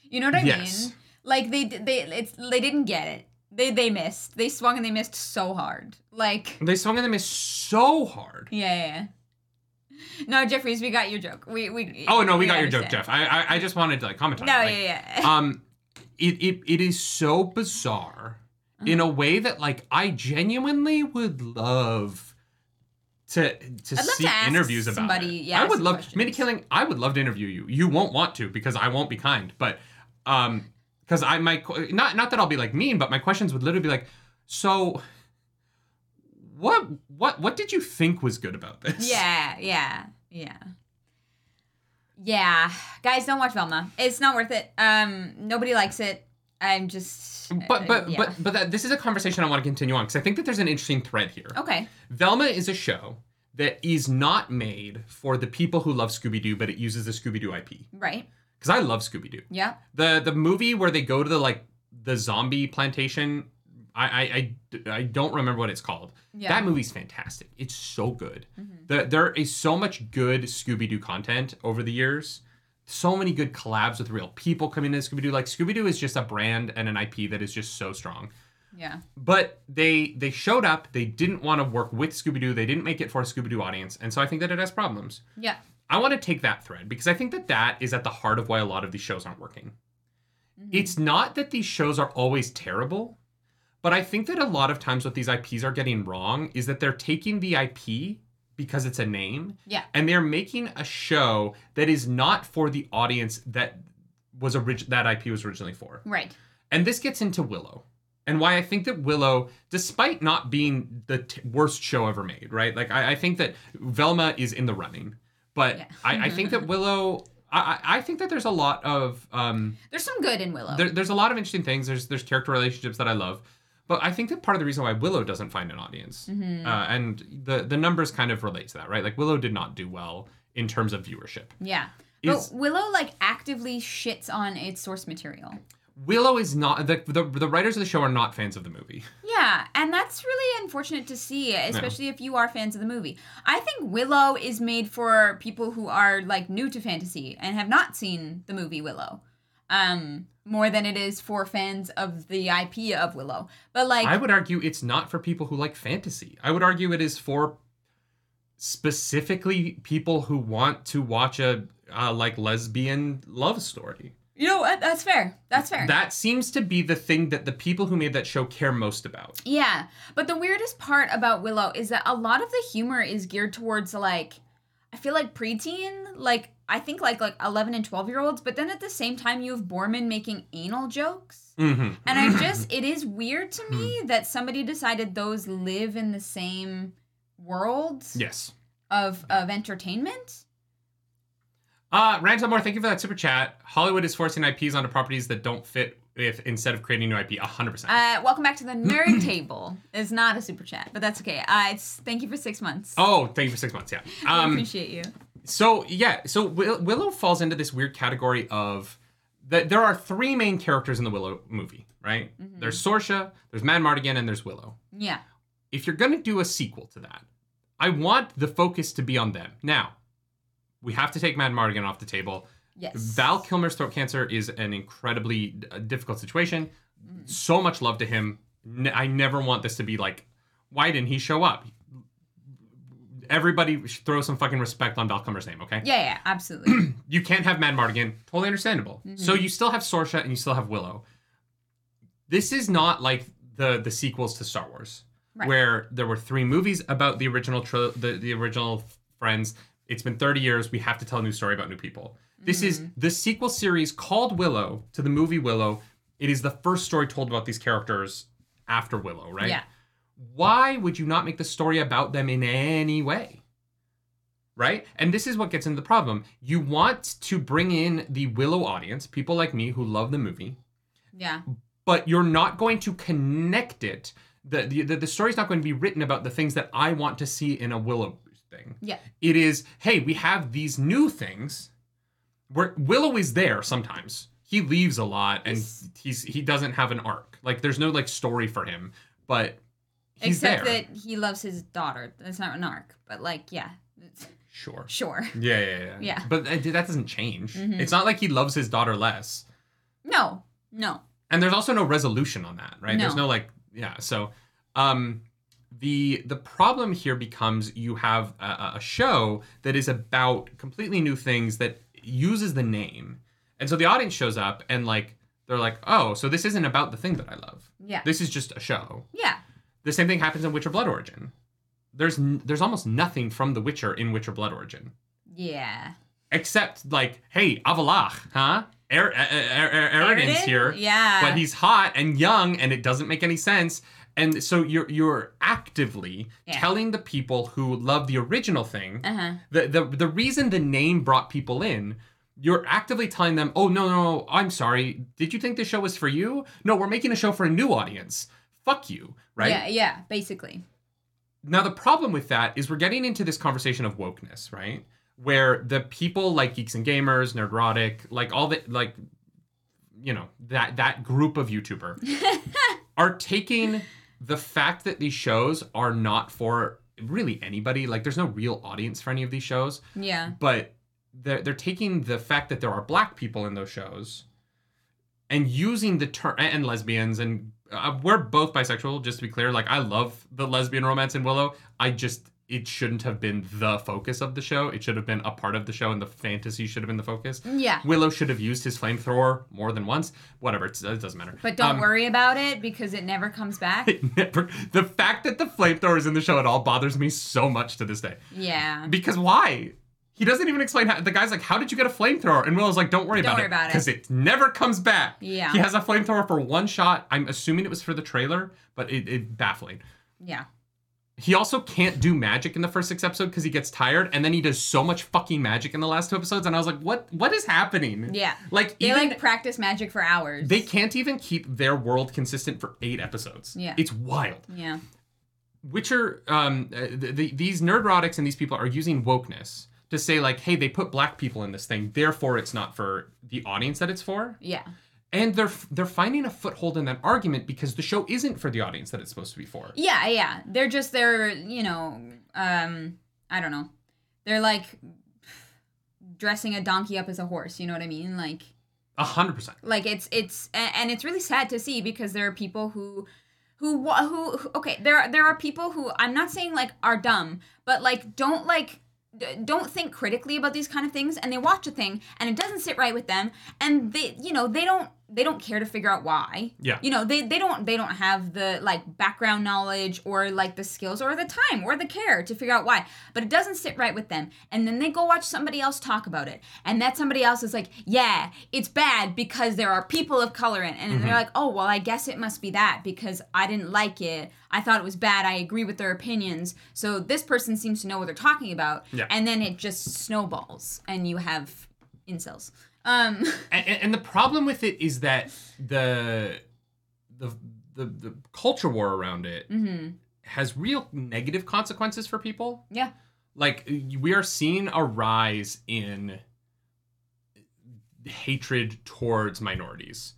You know what I Yes. mean? Like they they it's they didn't get it. They they missed. They swung and they missed so hard. Like they swung and they missed so hard. yeah, yeah. yeah. No, Jeffries, we got your joke. We we. Oh no, we, got your joke, understand. Jeff. I, I I just wanted to like comment on No, it. Like, yeah, yeah. um it, it it is so bizarre in Uh-huh. a way that like I genuinely would love to to love see to ask interviews about somebody, it. yeah, I would some love questions. Kaling. I would love to interview you. You won't want to because I won't be kind. But um, because I might not not that I'll be like mean, but my questions would literally be like, so what what what did you think was good about this? Yeah, yeah, yeah. Yeah. Guys, don't watch Velma. It's not worth it. Um nobody likes it. I'm just But but yeah. but but that, this is a conversation I want to continue on because I think that there's an interesting thread here. Okay. Velma is a show that is not made for the people who love Scooby Doo, but it uses the Scooby Doo IP. Right. Because I love Scooby Doo. Yeah. The the movie where they go to the like the zombie plantation, I I, I, I don't remember what it's called. Yeah. That movie's fantastic. It's so good. Mhm. The, there is so much good Scooby Doo content over the years so many good collabs with real people coming into Scooby Doo. Like Scooby Doo is just a brand and an IP that is just so strong. Yeah. But they they showed up. They didn't want to work with Scooby Doo. They didn't make it for a Scooby Doo audience, and so I think that it has problems. Yeah. I want to take that thread because I think that that is at the heart of why a lot of these shows aren't working. Mhm. It's not that these shows are always terrible, but I think that a lot of times what these IPs are getting wrong is that they're taking the IP because it's a name Yeah. and they're making a show that is not for the audience that was orig- that IP was originally for. Right. And this gets into Willow. And why I think that Willow, despite not being the t- worst show ever made, right? Like, I, I think that Velma is in the running. But Yeah. I, I think that Willow, I, I I think that there's a lot of, um, There's some good in Willow. there, there's a lot of interesting things. There's there's character relationships that I love. But I think that part of the reason why Willow doesn't find an audience, Mm-hmm. uh, and the the numbers kind of relate to that, right? Like Willow did not do well in terms of viewership. yeah. Is- but Willow like actively shits on its source material. Willow is not the, the the writers of the show are not fans of the movie. Yeah, and that's really unfortunate to see, especially if you are fans of the movie. I think Willow is made for people who are like new to fantasy and have not seen the movie Willow. Um more than it is for fans of the IP of Willow. But like I would argue it's not for people who like fantasy. I would argue it is for specifically people who want to watch a uh, like lesbian love story. You know what? That's fair. That's fair. That seems to be the thing that the people who made that show care most about. Yeah, but the weirdest part about Willow is that a lot of the humor is geared towards like I feel like preteen, like I think like like 11 and 12 year olds, but then at the same time you have Boorman making anal jokes. hmm And I just it is weird to me that somebody decided those live in the same world Yes. of of entertainment. Uh, Ransom thank you for that super chat. Hollywood is forcing IPs onto properties that don't fit if instead of creating new IP. 100%. Uh, welcome back to the nerd table. It's not a super chat, but that's okay. Uh, it's thank you for six months. oh, thank you for six months. Yeah. I Um, appreciate you. So yeah, so Will- Willow falls into this weird category of that there are three main characters in the Willow movie, right? Mm-hmm. There's Sorsha, there's Madmartigan, and there's Willow. Yeah. If you're gonna do a sequel to that, I want the focus to be on them. Now, we have to take Madmartigan off the table. Yes. Val Kilmer's throat cancer is an incredibly uh, difficult situation. Mm-hmm. So much love to him. I never want this to be like, why didn't he show up? Everybody should throw some fucking respect on Val Kilmer's name, okay? Yeah, yeah, absolutely. You can't have Madmartigan. Totally understandable. Mm-hmm. So you still have Sorsha and you still have Willow. This is not like the the sequels to Star Wars, Right. where there were three movies about the original tri- the the original friends. It's been 30 years. We have to tell a new story about new people. This is Mm-hmm. the sequel series called Willow to the movie Willow. It is the first story told about these characters after Willow, right? Yeah. Why would you not make the story about them in any way? Right? And this is what gets into the problem. You want to bring in the Willow audience, people like me who love the movie, Yeah. but you're not going to connect it. The, the, the, the story's not going to be written about the things that I want to see in a Willow thing. Yeah. It is, hey, we have these new things where Willow is there sometimes. He leaves a lot and Yes. he's he doesn't have an arc. Like there's no like story for him, but he's Except there. that he loves his daughter. That's not an arc, but like, yeah, Sure. sure. Yeah, yeah, yeah. Yeah. But that doesn't change. Mhm. It's not like he loves his daughter less. No, no. And there's also no resolution on that, right? There's No. no like, yeah. So, um, the the problem here becomes you have a, a show that is about completely new things that uses the name, and so the audience shows up and like they're like, oh, so this isn't about the thing that I love. Yeah, This is just a show. yeah, The same thing happens in Witcher Blood Origin. There's n- there's almost nothing from The Witcher in Witcher Blood Origin. yeah. except like, hey, Avallac'h, huh? Er- er- er- er- Eredin's Eredin? here, Yeah. but he's hot and young, and it doesn't make any sense. And so you're you're actively Yeah. telling the people who love the original thing Uh huh. the, the the reason the name brought people in. You're actively telling them, "Oh no, no, no! I'm sorry. Did you think this show was for you? No, we're making a show for a new audience. Fuck you, right?" Yeah, yeah. Basically. Now the problem with that is we're getting into this conversation of wokeness, right? Where the people like geeks and gamers, nerdrotic, like all the like you know, that that group of YouTuber are taking the fact that these shows are not for really anybody, like there's no real audience for any of these shows, Yeah. but they're they're taking the fact that there are black people in those shows and using the term and lesbians and uh, we're both bisexual just to be clear. Like i love the lesbian romance in willow. I just it shouldn't have been the focus of the show it should have been a part of the show and the fantasy should have been the focus Yeah. willow should have used his flamethrower more than once whatever it's, it doesn't matter But don't Um, worry about it because it never comes back. it never, the fact that the flamethrower is in the show at all bothers me so much to this day yeah. because why? He doesn't even explain how. The guy's like, "How did you get a flamethrower?" And Willow's like, "Don't worry Don't about worry it, about it." because it never comes back." Yeah. He has a flamethrower for one shot. I'm assuming it was for the trailer, but it, it baffling. Yeah. He also can't do magic in the first six episodes because he gets tired, and then he does so much fucking magic in the last two episodes, and I was like, "What? What is happening?" Yeah. Like They even like practice magic for hours. they can't even keep their world consistent for eight episodes. Yeah. it's wild. Yeah. Witcher, um, uh, the, the, these nerdrotics and these people are using wokeness to say like, hey, they put black people in this thing, therefore it's not for the audience that it's for, Yeah. And they're they're finding a foothold in that argument because the show isn't for the audience that it's supposed to be for. Yeah, yeah. They're just they're, you know, um I don't know. They're like dressing a donkey up as a horse, you know what I mean? Like A hundred percent. like it's it's and it's really sad to see because there are people who who who who- okay, there are- there are people who I'm not saying like are dumb, but like don't like don't think critically about these kind of things and they watch a thing and it doesn't sit right with them and they you know they don't they don't care to figure out why. Yeah. you know they, they don't they don't have the like background knowledge or like the skills or the time or the care to figure out why. But it doesn't sit right with them. And then they go watch somebody else talk about it. And that somebody else is like yeah it's bad because there are people of color in it. And they're mm-hmm. like oh well i guess it must be that because i didn't like it. I thought it was bad. I agree with their opinions. So this person seems to know what they're talking about. Yeah. and then it just snowballs and you have incels um And, and the problem with it is that the the the, the culture war around it has real negative consequences for people. yeah. Like we are seeing a rise in hatred towards minorities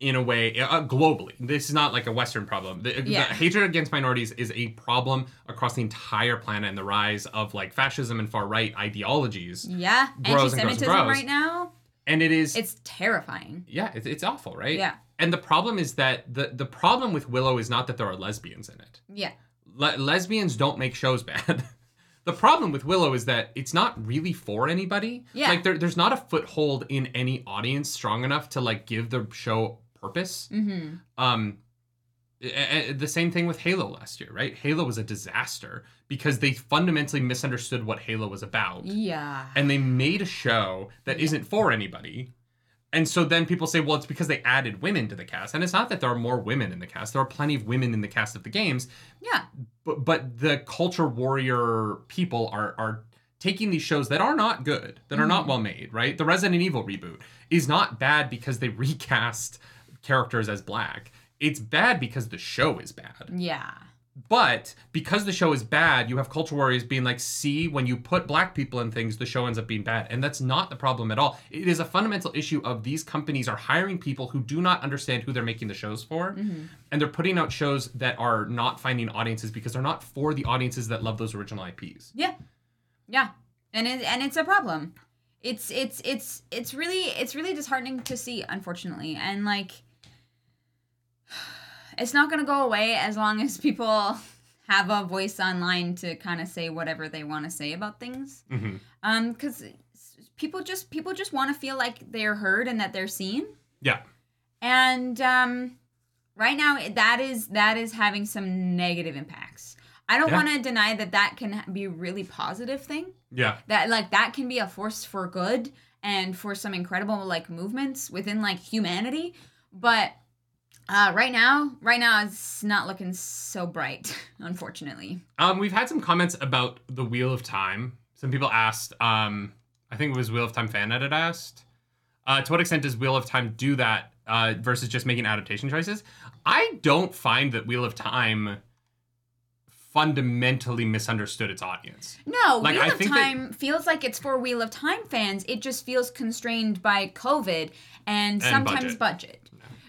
in a way uh, globally. This is not like a western problem. The, the Yeah. hatred against minorities is a problem across the entire planet and the rise of like fascism and far right ideologies yeah. Grows and grows and anti-semitism right now and it is it's terrifying yeah it's, it's awful right Yeah. and the problem is that the the problem with willow is not that there are lesbians in it yeah Le- lesbians don't make shows bad. the problem with Willow is that it's not really for anybody. Yeah. Like there, there's not a foothold in any audience strong enough to like give the show purpose. mm-hmm Um, the same thing with Halo last year, right? Halo was a disaster because they fundamentally misunderstood what Halo was about, yeah and they made a show that Yeah. not for anybody. And so then people say, well, it's because they added women to the cast, and it's not that there are more women in the cast. There are plenty of women in the cast of the games yeah but but the culture warrior people are are taking these shows that are not good, that are not mm-hmm. well made, right? The Resident Evil reboot is not bad because they recast characters as black. It's bad because the show is bad. yeah But because the show is bad, you have culture warriors being like, see, when you put black people in things, the show ends up being bad. And that's not the problem at all. It is a fundamental issue of these companies are hiring people who do not understand who they're making the shows for. Mm-hmm. And they're putting out shows that are not finding audiences because they're not for the audiences that love those original IPs. Yeah, yeah, and it, and it's a problem. It's it's it's it's really it's really disheartening to see, unfortunately, and like it's not gonna go away as long as people have a voice online to kind of say whatever they want to say about things. Mm-hmm. Um, because people just people just want to feel like they're heard and that they're seen Yeah. and um, right now that is that is having some negative impacts i don't Yeah. want to deny that that can be a really positive thing Yeah. that like that can be a force for good and for some incredible like movements within like humanity but uh, right now right now it's not looking so bright unfortunately Um, we've had some comments about the Wheel of Time. Some people asked, um, I think it was Wheel of Time fan edit asked, uh, to what extent does Wheel of Time do that uh, versus just making adaptation choices? I don't find that Wheel of Time fundamentally misunderstood its audience. No, Like, Wheel I of think that- Time feels like it's for Wheel of Time fans. It just feels constrained by COVID and, sometimes budget.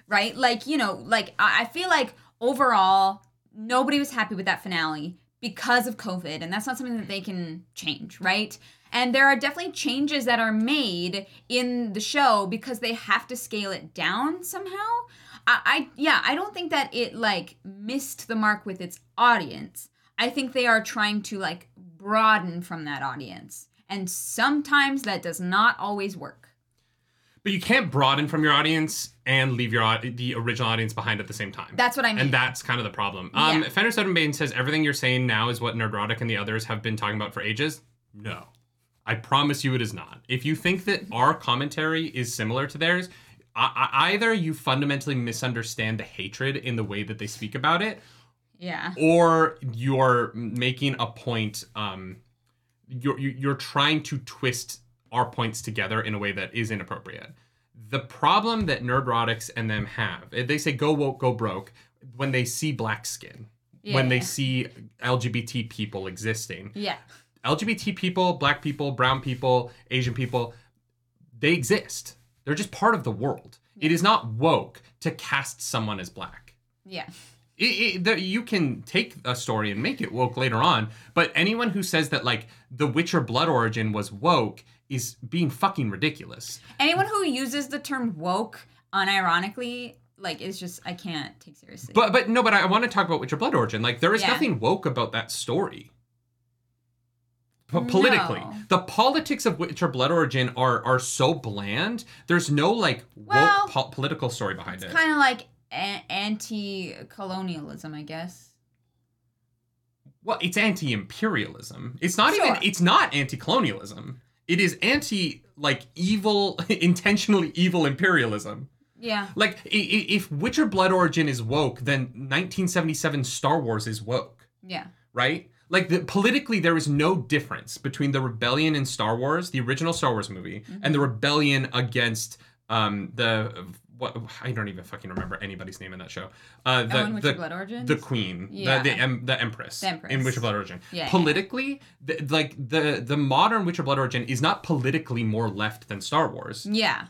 Right? Like, you know, like I feel like overall nobody was happy with that finale because of COVID, and that's not something that they can change, right? And there are definitely changes that are made in the show because they have to scale it down somehow. I, I yeah, I don't think that it like missed the mark with its audience. I think they are trying to like broaden from that audience. And sometimes that does not always work. But you can't broaden from your audience and leave your the original audience behind at the same time. That's what I mean. and that's kind of the problem. Um, Yeah. Fender Sodenbane says everything you're saying now is what Nerdrotic and the others have been talking about for ages. No, I promise you it is not. If you think that our commentary is similar to theirs, I- I- either you fundamentally misunderstand the hatred in the way that they speak about it, yeah. or you're making a point. Um, you're you're trying to twist our points together in a way that is inappropriate. The problem that Nerdrotics and them have, eh, they say go woke, go broke when they see black skin, when they see LGBT people existing. Yeah. LGBT people, black people, brown people, Asian people, they exist. They're just part of the world. It is not woke to cast someone as black Yeah. it, it, the, you can take a story and make it woke later on, but anyone who says that like the Witcher blood origin was woke is being fucking ridiculous. Anyone who uses the term woke unironically, like, is just I can't take seriously. But but no, but I want to talk about Witcher blood origin. Like there is Yeah. nothing woke about that story. Po- politically, No. the politics of Witcher blood origin are are so bland. There's no like woke Well, po- political story behind it. kind of like a- anti-colonialism, I guess. Well, it's anti-imperialism. It's not even it's not anti-colonialism. It is anti like evil intentionally evil imperialism. Yeah. Like if Witcher Blood Origin is woke, then 1977 Star Wars is woke, Yeah. right? Like the, politically there is no difference between the rebellion in Star Wars, the original Star Wars movie, Mm-hmm. and the rebellion against um the what I don't even fucking remember anybody's name in that show. Uh the oh, in the, Blood Origins? the queen, Yeah. the the, em, the empress, The Empress. in Witcher Blood Origin. Yeah, yeah. politically, the, like the the modern Witcher Blood Origin is not politically more left than Star Wars. yeah.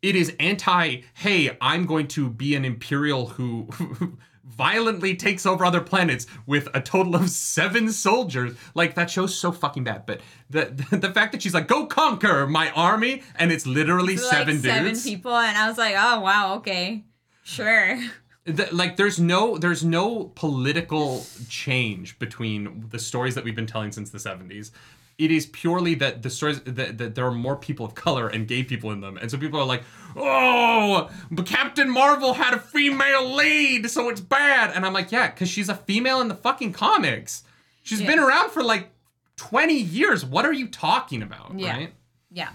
It is anti. Hey, I'm going to be an imperial who. violently takes over other planets with a total of seven soldiers. Like that show's so fucking bad but the the fact that she's like go conquer my army and it's literally So, seven like, dudes. Seven people, and I was like, oh wow, okay, sure. the, like there's no there's no political change between the stories that we've been telling since the 70s it is purely that the stories that, that there are more people of color and gay people in them and so people are like oh but captain marvel had a female lead so it's bad and i'm like yeah because she's a female in the fucking comics She's Yeah. been around for like 20 years what are you talking about Yeah. right Yeah.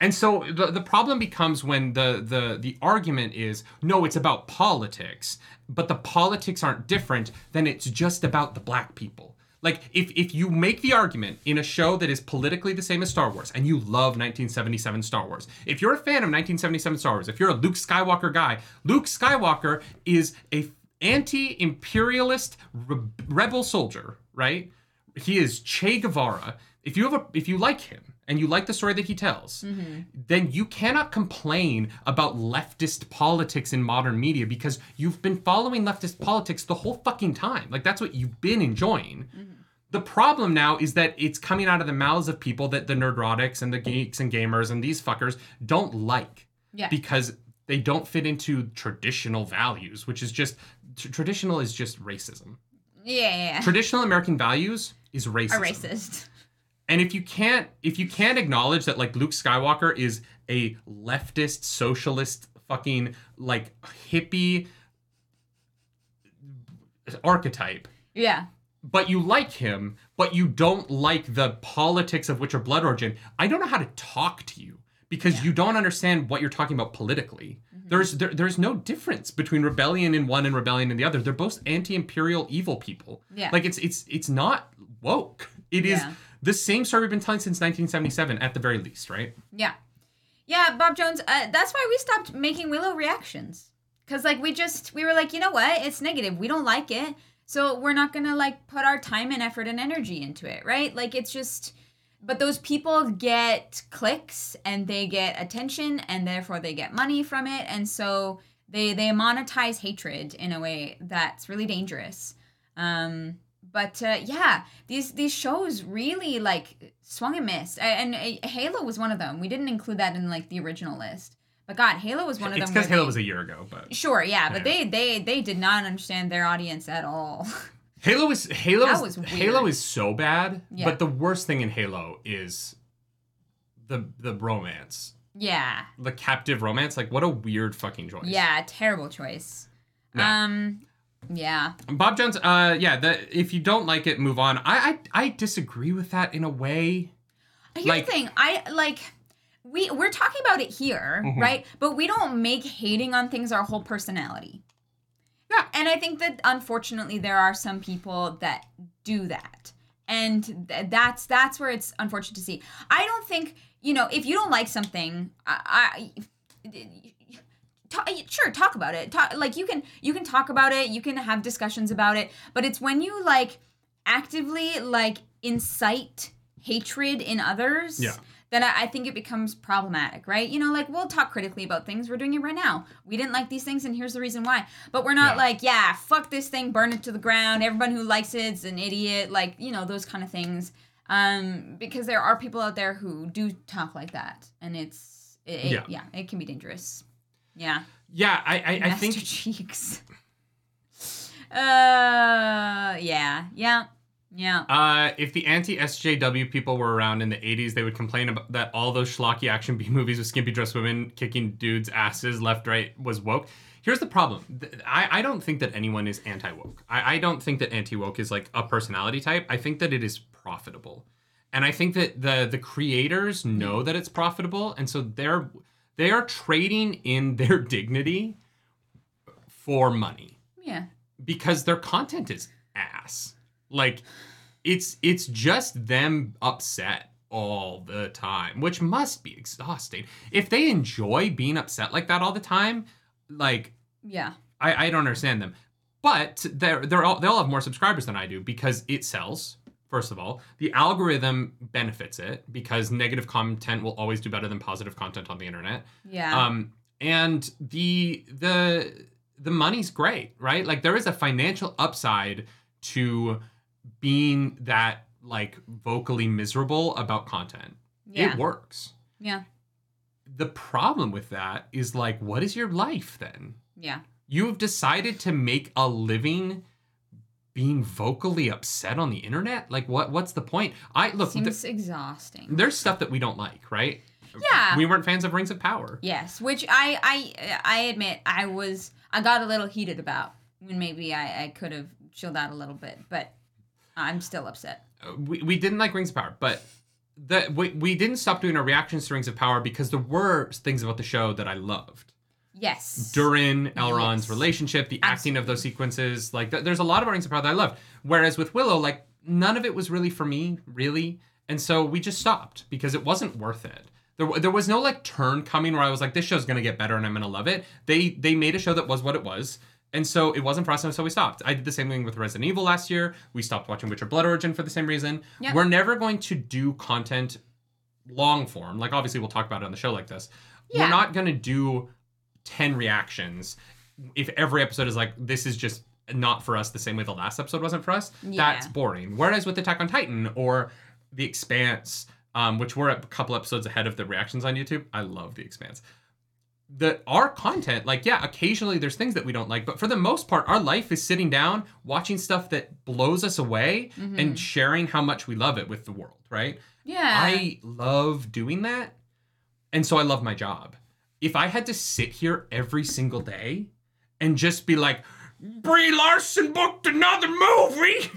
and so the, the problem becomes when the, the the argument is no, it's about politics, but the politics aren't different, then it's just about the black people. Like if if you make the argument in a show that is politically the same as Star Wars and you love 1977 Star Wars, if you're a fan of 1977 Star Wars, if you're a Luke Skywalker guy, Luke Skywalker is a anti-imperialist re- rebel soldier, right? He is Che Guevara. If you have a if you like him and you like the story that he tells, mm-hmm. then you cannot complain about leftist politics in modern media because you've been following leftist politics the whole fucking time. Like that's what you've been enjoying. Mm-hmm. The problem now is that it's coming out of the mouths of people that the nerdrotics and the geeks and gamers and these fuckers don't like Yeah. because they don't fit into traditional values, which is just tr- traditional is just racism. Yeah. yeah, yeah. Traditional American values is racism. A racist. And if you can't if you can't acknowledge that like Luke Skywalker is a leftist socialist fucking like hippie archetype, Yeah. but you like him, but you don't like the politics of Witcher Blood Origin, I don't know how to talk to you because you don't understand what you're talking about politically. Mm-hmm. There's there, there's no difference between rebellion in one and rebellion in the other. They're both anti-imperial evil people. Yeah. Like it's it's it's not woke. It is The same story we've been telling since 1977 at the very least, right? Yeah. Yeah, Bob Jones, uh, that's why we stopped making Willow reactions. Cuz like we just we were like, you know what? It's negative. We don't like it. So we're not going to like put our time and effort and energy into it, right? Like it's just but those people get clicks and they get attention and therefore they get money from it and so they they monetize hatred in a way that's really dangerous. Um but uh, yeah, these these shows really like swung and missed, A- and, uh, Halo was one of them. We didn't include that in like the original list, but God, Halo was one of It's them. because Halo they- was a year ago, but Sure, yeah, but Yeah. they they they did not understand their audience at all. Halo is Halo That is, was weird. Halo is so bad. Yeah. But the worst thing in Halo is the the romance, yeah, the captive romance. Like, what a weird fucking choice. yeah, terrible choice. No. Um, yeah, Bob Jones. Uh, yeah. The if you don't like it, move on. I I, I disagree with that in a way. Here's Like- the thing, I like we we're talking about it here, Mhm. right? But we don't make hating on things our whole personality. Yeah. And I think that unfortunately there are some people that do that. And th- that's that's where it's unfortunate to see. I don't think, you know, if you don't like something, I, I talk, sure talk about it. Talk like you can you can talk about it, you can have discussions about it, but it's when you like actively like incite hatred in others Yeah. that I, I think it becomes problematic, right? You know, like we'll talk critically about things. We're doing it right now. We didn't like these things, and here's the reason why. But we're not Yeah. like, yeah, fuck this thing, burn it to the ground. Everyone who likes it's an idiot. Like, you know, those kind of things. Um, because there are people out there who do talk like that, and it's it, it- Yeah. yeah. it can be dangerous. Yeah, Yeah. I I, I Master think cheeks. Uh, yeah, yeah, yeah. Uh, if the anti SJW people were around in the 80s, they would complain about that all those schlocky action B movies with skimpy dressed women kicking dudes' asses left, right was woke. Here's the problem. I, I don't think that anyone is anti woke. I, I don't think that anti woke is like a personality type. I think that it is profitable. And I think that the the creators know that it's profitable, and so they're they are trading in their dignity for money Yeah. because their content is ass. Like it's it's just them upset all the time, which must be exhausting. If they enjoy being upset like that all the time, like Yeah. I, I don't understand them. But they're they're all they'll have more subscribers than I do because it sells. First of all, the algorithm benefits it because negative content will always do better than positive content on the internet. Yeah. Um, and the the the money's great, right? Like there is a financial upside to being that like vocally miserable about content. yeah. It works. yeah. The problem with that is like, what is your life then? Yeah. You have decided to make a living being vocally upset on the internet. Like, what? What's the point? I look. th- Seems exhausting. there's stuff that we don't like, right? Yeah. We weren't fans of Rings of Power. Yes, which I I I admit I was I got a little heated about when maybe I I could have chilled out a little bit, but I'm still upset. Uh, we, we didn't like Rings of Power, but the we, we didn't stop doing our reactions to Rings of Power because there were things about the show that I loved. Yes. Durin, Elrond's Yes. relationship, the acting of those sequences, like th- there's a lot of Rings of Power that I loved. Whereas with Willow, like none of it was really for me, really, and so we just stopped because it wasn't worth it. There, there was no like turn coming where I was like, this show's gonna get better and I'm gonna love it. They they made a show that was what it was. And so it wasn't for us, and so we stopped. I did the same thing with Resident Evil last year. We stopped watching Witcher Blood Origin for the same reason. Yep. We're never going to do content long form. Like obviously we'll talk about it on the show like this. Yeah. We're not gonna do 10 reactions if every episode is like this is just not for us the same way the last episode wasn't for us Yeah. that's boring whereas with attack on titan or the expanse um, which we're a couple episodes ahead of the reactions on youtube i love the expanse the our content like yeah occasionally there's things that we don't like but for the most part our life is sitting down watching stuff that blows us away Mm-hmm. and sharing how much we love it with the world right Yeah. I love doing that. And so I love my job. If I had to sit here every single day and just be like, Brie Larson booked another movie.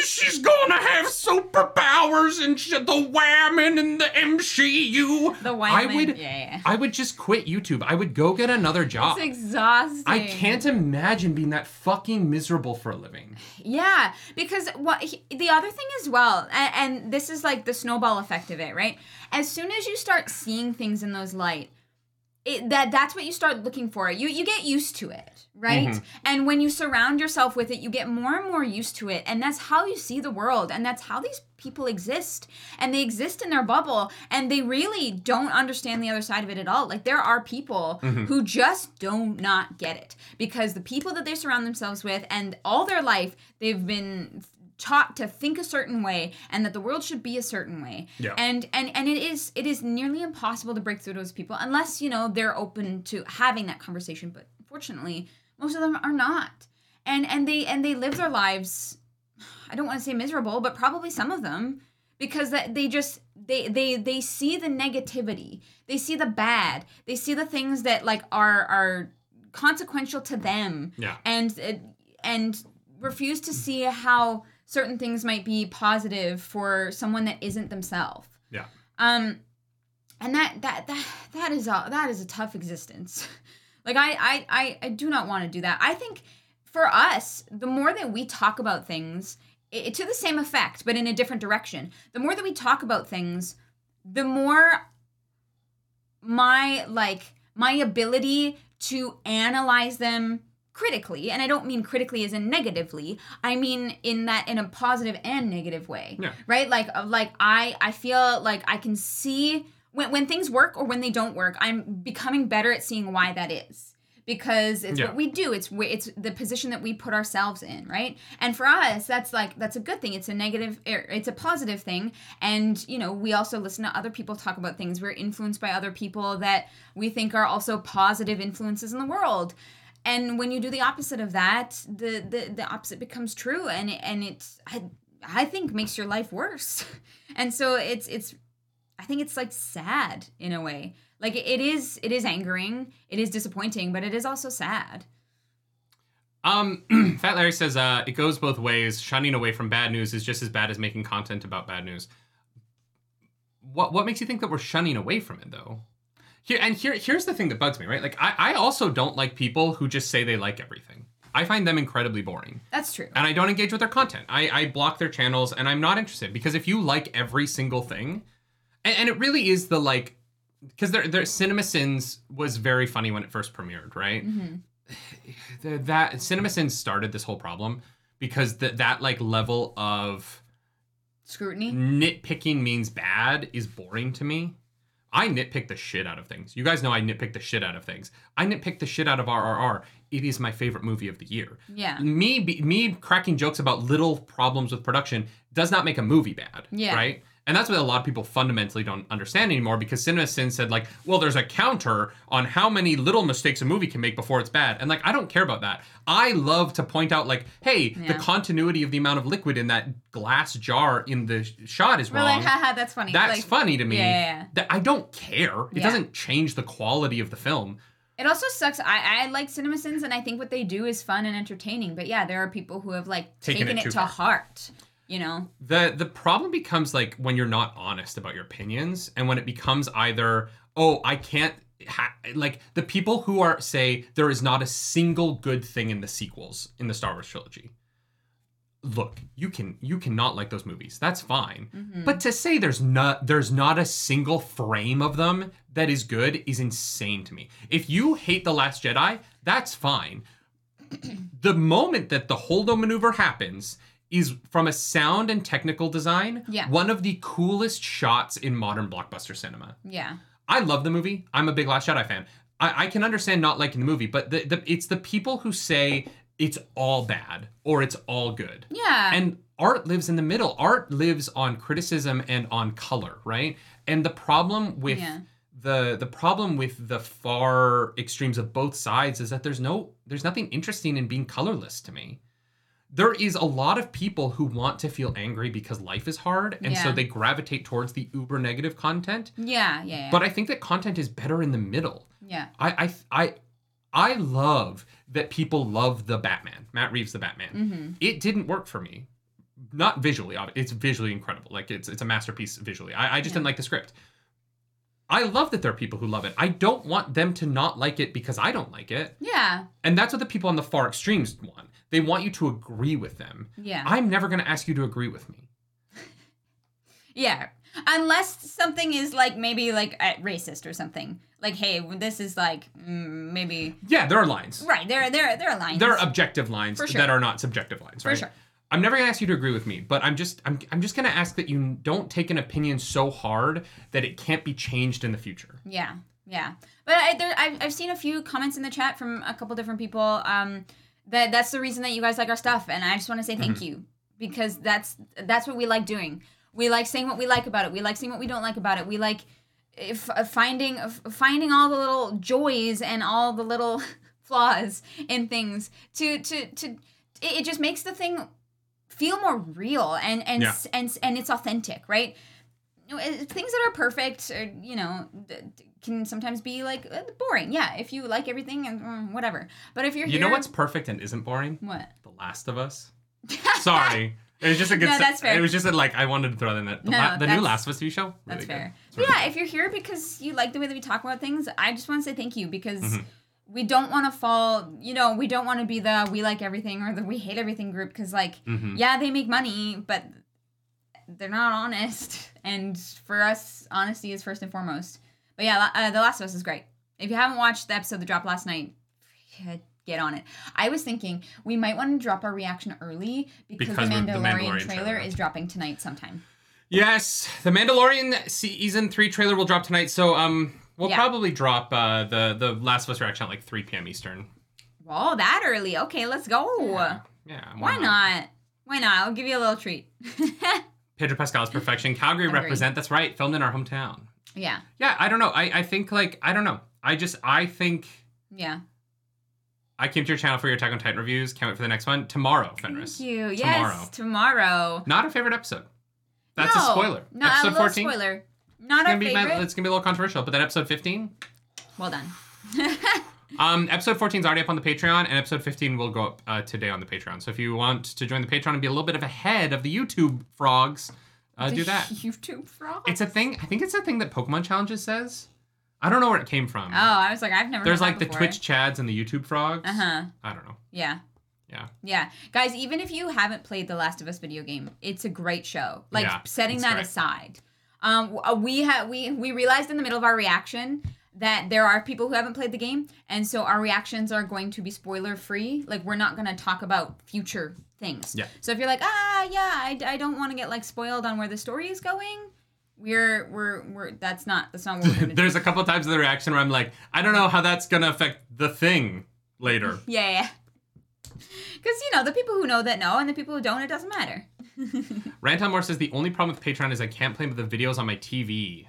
She's gonna have superpowers and sh- the whammon and the MCU. the I would, Yeah. yeah. I would just quit YouTube. I would go get another job. It's exhausting. I can't imagine being that fucking miserable for a living. Yeah, because what he, the other thing as well, and, and this is like the snowball effect of it, right? As soon as you start seeing things in those light, it, that that's what you start looking for. You you get used to it, right? Mhm. And when you surround yourself with it, you get more and more used to it, and that's how you see the world, and that's how these people exist, and they exist in their bubble, and they really don't understand the other side of it at all. Like there are people who just do not get it because the people that they surround themselves with, and all their life they've been taught to think a certain way and that the world should be a certain way. Yeah. And and and it is it is nearly impossible to break through those people unless, you know, they're open to having that conversation, but fortunately, most of them are not. And and they and they live their lives I don't want to say miserable, but probably some of them because that they just they they they see the negativity. They see the bad. They see the things that like are are consequential to them Yeah. and and refuse to see how certain things might be positive for someone that isn't themselves. Yeah. Um, and that that that that is a that is a tough existence. like I I I, I do not want to do that. I think for us, the more that we talk about things i to the same effect, but in a different direction, the more that we talk about things, the more my like my ability to analyze them critically and i don't mean critically as in negatively i mean in that in a positive and negative way Yeah. right? Like uh, like i i feel like i can see when, when things work or when they don't work i'm becoming better at seeing why that is. Because it's Yeah. what we do. It's it's the position that we put ourselves in right? And for us that's like that's a good thing. It's a negative er, it's a positive thing. And you know we also listen to other people talk about things. We're influenced by other people that we think are also positive influences in the world and when you do the opposite of that the the, the opposite becomes true and it, and it's I, I think makes your life worse and so it's it's i think it's like sad in a way like it is it is angering it is disappointing but it is also sad Um, Fat Larry says uh, it goes both ways. Shunning away from bad news is just as bad as making content about bad news. What what makes you think that we're shunning away from it though? Here and here here's the thing that bugs me, right? Like I, I also don't like people who just say they like everything. I find them incredibly boring. that's true And I don't engage with their content. I, I block their channels and I'm not interested because if you like every single thing, and, and it really is the like because their their Cinema Sins was very funny when it first premiered, right? hmm the, that Cinema Sins started this whole problem because that that like level of scrutiny nitpicking means bad is boring to me. I nitpick the shit out of things. You guys know I nitpick the shit out of things. I nitpick the shit out of RRR. It is my favorite movie of the year. yeah Me me cracking jokes about little problems with production does not make a movie bad. Yeah. Right? And that's what a lot of people fundamentally don't understand anymore because Cinema Sin said, like, well, there's a counter on how many little mistakes a movie can make before it's bad. And, like, I don't care about that. I love to point out, like, hey, the continuity of the amount of liquid in that glass jar in the shot is we're wrong. like haha that's funny That's like, funny to me. Yeah, yeah, yeah. That I don't care. It Yeah. doesn't change the quality of the film. It also sucks. I, I like CinemaSins and I think what they do is fun and entertaining. But yeah, there are people who have like Taken taken, it it, to far. heart. You know? the the problem becomes like when you're not honest about your opinions and when it becomes either oh i can't ha-, like the people who are say there is not a single good thing in the sequels in the star wars trilogy. Look you can you cannot like those movies. That's fine. Mhm. but to say there's not there's not a single frame of them that is good is insane to me. If you hate the last jedi that's fine. The moment that the holdo maneuver happens is from a sound and technical design Yeah. one of the coolest shots in modern blockbuster cinema Yeah. I love the movie. I'm a big Last Jedi fan. I, I can understand not liking the movie, but the, the it's the people who say it's all bad or it's all good. Yeah. And art lives in the middle. Art lives on criticism and on color, right? And the problem with Yeah. the the problem with the far extremes of both sides is that there's no there's nothing interesting in being colorless to me. There is a lot of people who want to feel angry because life is hard, and so they gravitate towards the uber negative content. yeah. Yeah. Yeah. But I think that content is better in the middle. yeah. I I I I love that people love the Batman, Matt Reeves the Batman. Mm-hmm. It didn't work for me. Not visually, it's visually incredible. Like it's it's a masterpiece visually. I, I just Yeah. didn't like the script. I love that there are people who love it. I don't want them to not like it because I don't like it. Yeah. And that's what the people on the far extremes want. They want you to agree with them. Yeah. I'm never going to ask you to agree with me. Yeah. Unless something is like maybe like racist or something. Like, hey, this is like mm, maybe Yeah, there are lines. right. There, there, there are lines. There are objective lines sure. that are not subjective lines, For right? sure. I'm never gonna ask you to agree with me, but I'm just I'm I'm just gonna ask that you don't take an opinion so hard that it can't be changed in the future. Yeah, yeah. But I, there, I've, I've seen a few comments in the chat from a couple different people. Um, that that's the reason that you guys like our stuff, and I just want to say thank Mm-hmm. you because that's that's what we like doing. We like saying what we like about it. We like saying what we don't like about it. We like if uh, finding uh, finding all the little joys and all the little flaws in things to to to it, it just makes the thing feel more real and and Yeah. and and it's authentic, right? Things that are perfect, or, you know, can sometimes be like uh, boring. Yeah, if you like everything and mm, whatever. But if you're You here, know what's perfect and isn't boring? what? The Last of Us. Sorry. It was just a good. No, that's fair. It was just a, like I wanted to throw in. That. The, No, la- the new Last of Us TV show. That's really good. fair. Really yeah, if you're here because you like the way that we talk about things, I just want to say thank you because Mhm. We don't want to fall, you know, we don't want to be the we like everything or the we hate everything group because, like. Mhm. yeah, they make money, but they're not honest. And for us, honesty is first and foremost. But yeah, uh, The Last of Us is great. If you haven't watched the episode that dropped last night, get on it. I was thinking we might want to drop our reaction early because, Because the we're- the Mandalorian, Mandalorian trailer, trailer. is dropping tonight sometime. Yes, the Mandalorian season three trailer will drop tonight. So um, we'll Yeah. probably drop uh the the Last of Us reaction at like 3 p.m. Eastern. Whoa, that early. Okay, let's go. Yeah. Yeah. Why not? Why not? I'll give you a little treat. Pedro Pascal's perfection. Calgary Agreed. represent. That's right. Filmed in our hometown. yeah, Yeah. I don't know. I I think like I don't know. I just I think yeah. I came to your channel for your Attack on Titan reviews. Can't wait for the next one tomorrow. Fenris. Thank you. Tomorrow. Yes, tomorrow. Not a favorite episode. That's no, a spoiler. No, episode a little 14. spoiler. Not It's our favorite. it's gonna be a little controversial, but then episode 15. well done. Um, episode 14 is already up on the Patreon, and episode 15 will go up uh, today on the Patreon. So if you want to join the Patreon and be a little bit of ahead of the YouTube frogs, uh, do that. YouTube frog. It's a thing. I think it's a thing that Pokemon Challenges says. I don't know where it came from. oh, I was like, I've never. There's like the that before. Twitch Chads and the YouTube frogs. Uh huh. I don't know. Yeah. Yeah. Yeah. Guys, even if you haven't played The Last of Us video game, it's a great show. Like Yeah, setting that great. aside. Um uh, we have we we realized in the middle of our reaction that there are people who haven't played the game and so our reactions are going to be spoiler free. Like we're not going to talk about future things. Yeah. So if you're like, "Ah, yeah, I, I don't want to get like spoiled on where the story is going." We're we're we're that's not that's not what we're going to do. There's a couple times in the reaction where I'm like, I don't know how that's gonna affect the thing later. Yeah, yeah. Because, you know, the people who know that know, and the people who don't, it doesn't matter. Ranton Moore says the only problem with Patreon is I can't play with the videos on my TV.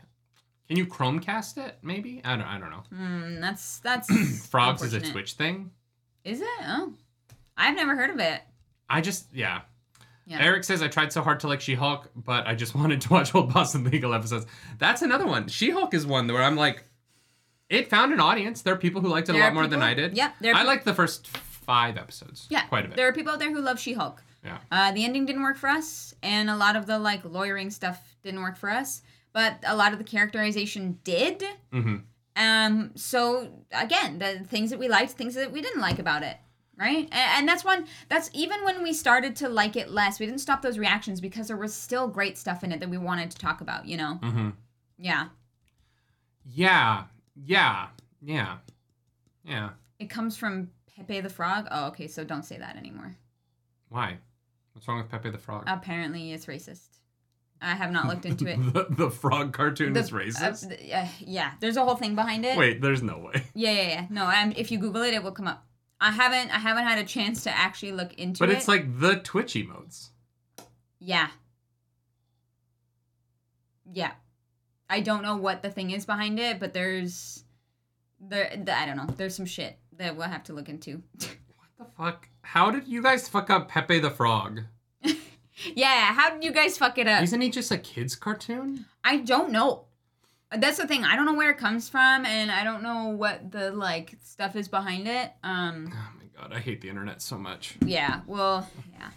Can you Chromecast it? Maybe I don't. I don't know. Hmm, that's, that's. Frogs is a. Twitch thing. Is it? Oh. I've never heard of it. I just yeah. Yeah. Eric says I tried so hard to like She-Hulk, but I just wanted to watch old Boston Legal episodes. That's another one. She-Hulk is one where I'm like, it found an audience. There are people who liked it There a lot more than I did. yeah, there I liked the first five episodes. Yeah. quite a bit. There are people out there who love She Hulk. Yeah. Uh, the ending didn't work for us, and a lot of the, like, lawyering stuff didn't work for us, but a lot of the characterization did. hmm Um, so again, the things that we liked, things that we didn't like about it, right? And, and that's one. That's even when we started to like it less. We didn't stop those reactions because there was still great stuff in it that we wanted to talk about. You know? hmm Yeah. Yeah, yeah, yeah, yeah. It comes from Pepe the Frog. Oh, okay. So don't say that anymore. Why? What's wrong with Pepe the Frog? Apparently, it's racist. I have not looked into it. the, the frog cartoon The- is racist. Uh, uh, yeah, there's a whole thing behind it. Wait, there's no way. Yeah, yeah, yeah. No, um, if you Google it, it will come up. I haven't, I haven't had a chance to actually look into But it. But it's like the Twitch emotes. Yeah. Yeah. I don't know what the thing is behind it, but there's there th- I don't know. There's some shit that we'll have to look into. What the fuck? How did you guys fuck up Pepe the Frog? yeah, how did you guys fuck it up? Isn't he just a kid's cartoon? I don't know. That's the thing. I don't know where it comes from and I don't know what the like stuff is behind it. Um Oh my god, I hate the internet so much. yeah, well, yeah.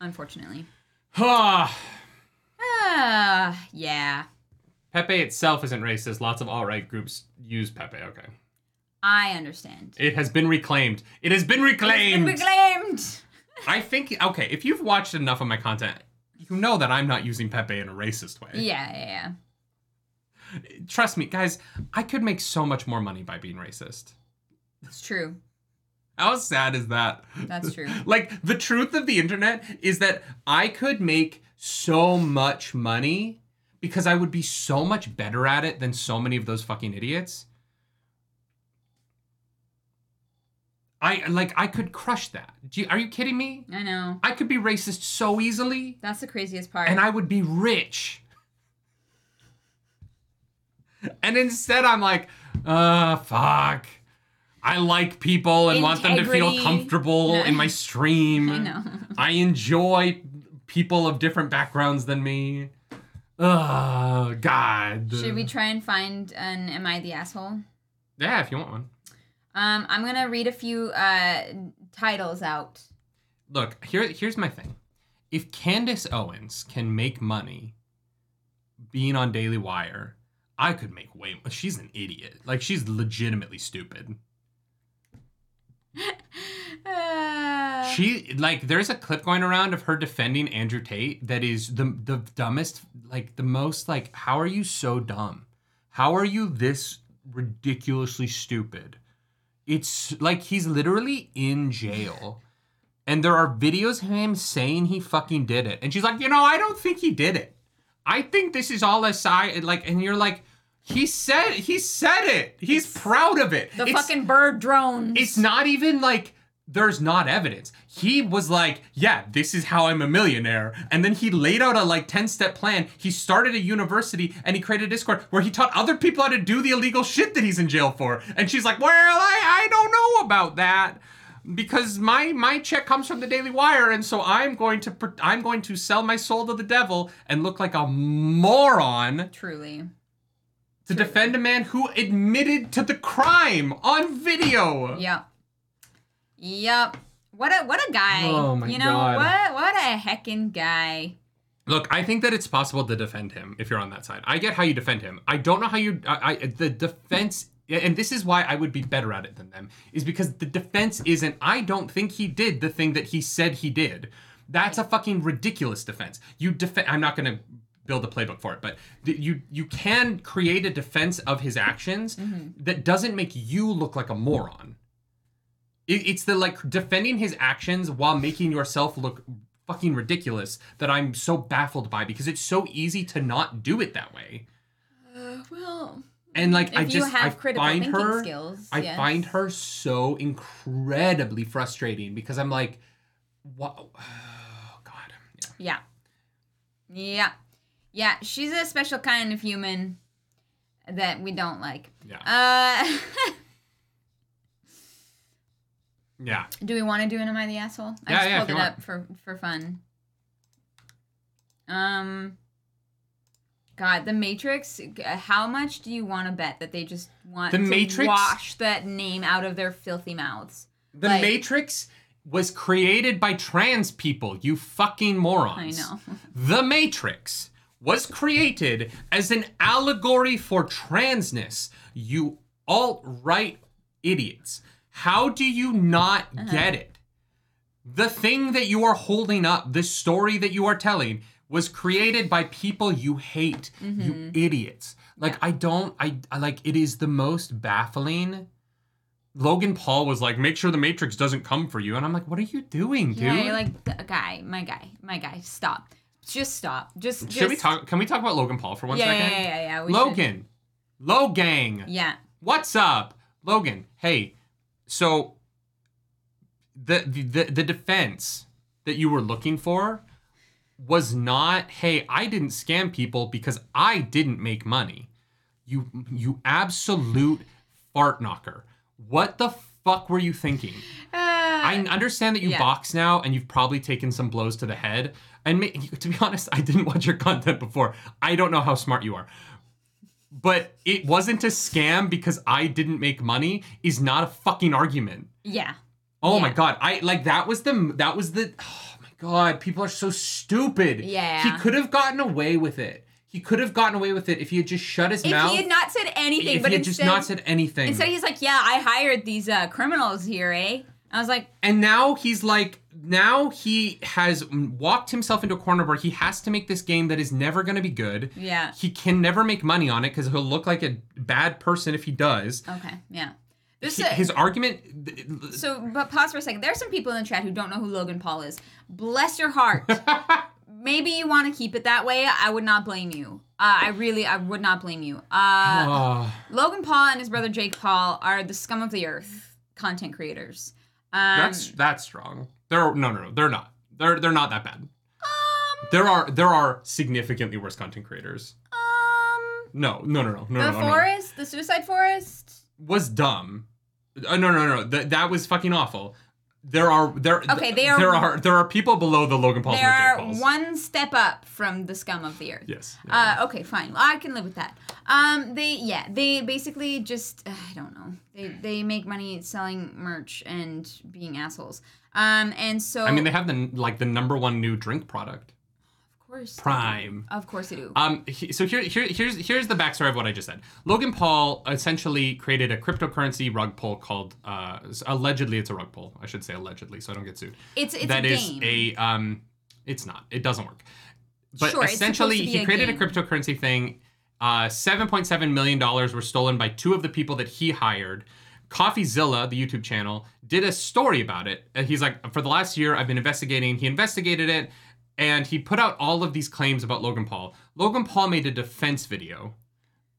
Unfortunately. Ah, Ah, yeah. Pepe itself isn't racist. Lots of alt-right groups use Pepe. Okay. I understand. It has been reclaimed. It has been reclaimed. It's been reclaimed. I think okay, if you've watched enough of my content, you know that I'm not using Pepe in a racist way. Yeah, yeah, yeah. Trust me, guys, I could make so much more money by being racist. It's true. How sad is that? That's true. like the truth of the internet is that I could make so much money because I would be so much better at it than so many of those fucking idiots. I like I could crush that. You, are you kidding me? I know. I could be racist so easily That's the craziest part. and I would be rich. And instead I'm like, uh fuck. I like people and want them to feel comfortable No. in my stream. I know. I enjoy people of different backgrounds than me. Oh God. Should we try and find an Am I the Asshole? Yeah, if you want one. Um, I'm gonna read a few uh, titles out. Look, here here's my thing. If Candace Owens can make money being on Daily Wire, I could make way more. She's an idiot. Like she's legitimately stupid. Uh, She like there's a clip going around of her defending Andrew Tate that is the the dumbest like the most like how are you so dumb? How are you this ridiculously stupid? It's like he's literally in jail. And there are videos of him saying he fucking did it. And she's like, "You know, I don't think he did it. I think this is all a side like and you're like he said he said it. He's proud of it. the It's- fucking bird drones. it's not even like there's not evidence. He was like, yeah, this is how I'm a millionaire. And then he laid out a like 10 step plan. He started a university and he created a Discord where he taught other people how to do the illegal shit that he's in jail for. And she's like, well, I, I don't know about that. Because my my check comes from the Daily Wire, and so I'm going to I'm going to sell my soul to the devil and look like a moron truly. to defend a man who admitted to the crime on video. Yep. Yep. What a what a guy. Oh my you know God. what what a heckin' guy. Look, I think that it's possible to defend him if you're on that side. I get how you defend him. I don't know how you. I, I the defense, and this is why I would be better at it than them, is because the defense isn't. I don't think he did the thing that he said he did. That's a fucking ridiculous defense. You defend. I'm not gonna build a playbook for it, but th- you you can create a defense of his actions mm-hmm. that doesn't make you look like a moron. It, it's the like defending his actions while making yourself look fucking ridiculous that I'm so baffled by because it's so easy to not do it that way. Uh, well, And like if I you just have I critical find her skills, I yes. find her so incredibly frustrating because I'm like what oh god. Yeah. Yeah. Yeah. Yeah, she's a special kind of human that we don't like. Yeah. Uh Yeah. do we want to do an Am I the Asshole? I Yeah, just yeah, pulled it you up for for fun. Um God, the Matrix. How much do you want to bet that they just want The to Matrix- wash that name out of their filthy mouths? The Like- Matrix was created by trans people, you fucking morons. I know. The Matrix was created as an allegory for transness, you alt right idiots. How do you not Uh-huh. get it? The thing that you are holding up, the story that you are telling, was created by people you hate, you Mm-hmm. idiots. Like I don't, I, I like it is the most baffling. Logan Paul was like, "Make sure the Matrix doesn't come for you," and I'm like, "What are you doing, dude?" Yeah, you're like "G- guy, my guy, my guy. Stop. Just stop. Just. Should we talk? Can we talk about Logan Paul for one Yeah, second? yeah, yeah, yeah, yeah. we should. Logan, Logang, Yeah. what's up, Logan? Hey, so the, the the defense that you were looking for was not, hey, I didn't scam people because I didn't make money. You you absolute fart knocker. What the fuck were you thinking? Uh, I understand that you yeah. box now and you've probably taken some blows to the head. And to be honest, I didn't watch your content before. I don't know how smart you are. But it wasn't a scam because I didn't make money is not a fucking argument. yeah. Oh my god. I like that was the that was the oh my god, people are so stupid. Yeah. He could have gotten away with it. He could have gotten away with it if he had just shut his If mouth. If he had not said anything, if but he had instead, just not said anything. instead he's like, "Yeah, I hired these uh, criminals here, eh?" I was like, And now he's like, now he has walked himself into a corner where he has to make this game that is never going to be good. "Yeah, He can never make money on it because he'll look like a bad person if he does. okay, yeah." This He- uh, his argument. so, but pause for a second. There are some people in the chat who don't know who Logan Paul is. Bless your heart. Maybe you want to keep it that way. I would not blame you. Uh, I really, I would not blame you. Uh, Oh, Logan Paul and his brother Jake Paul are the scum of the earth content creators. Um, That's that's strong. They're no no no. They're not. They're they're not that bad. um, There are there are significantly worse content creators. um, No no no no no the no, no. forest, the suicide forest. was dumb. Uh, no no no. That that was fucking awful. There are there Okay, they are- there are there are people below the Logan Pauls They and the are Pauls. one step up from the scum of the earth. Yes. Uh, okay, fine. I can live with that. Um, they yeah, they basically just uh, I don't know. They they make money selling merch and being assholes. Um, and so I mean, they have the like the number one new drink product. Of course. Prime. Of course they do. Um, he- so here, here, here's here's the backstory of what I just said. Logan Paul essentially created a cryptocurrency rug pull called uh, allegedly it's a rug pull. I should say allegedly, so I don't get sued. it's it's That a is game. a um, it's not. It doesn't work. But Sure, essentially, supposed to be he a created a cryptocurrency thing. Uh, seven point seven million dollars were stolen by two of the people that he hired. CoffeeZilla, the YouTube channel, did a story about it. And he's like, for the last year, I've been investigating. He investigated it, and he put out all of these claims about Logan Paul. Logan Paul made a defense video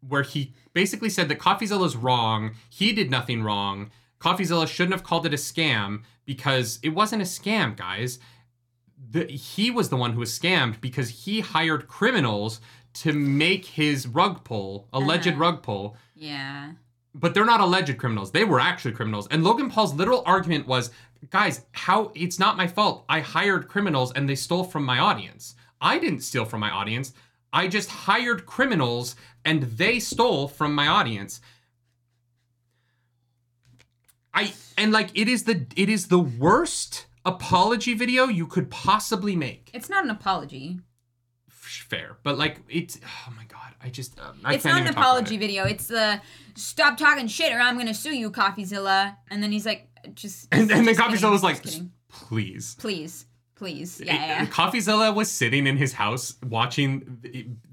where he basically said that CoffeeZilla's wrong. He did nothing wrong. CoffeeZilla shouldn't have called it a scam because it wasn't a scam, guys. The, he was the one who was scammed because he hired criminals to make his rug pull, alleged Uh-huh. rug pull, yeah. but they're not alleged criminals. They were actually criminals. And Logan Paul's literal argument was, guys, how it's not my fault. I hired criminals and they stole from my audience. I didn't steal from my audience. I just hired criminals and they stole from my audience. I and like it is the it is the worst apology video you could possibly make. It's not an apology. Fair, but like it's oh my god, I just um, I it's can't not an even talk about apology it. video. It's the stop talking shit or I'm gonna sue you, CoffeeZilla. And then he's like, just. And, and then CoffeeZilla was like, please. please, please, It- yeah, yeah. CoffeeZilla was sitting in his house watching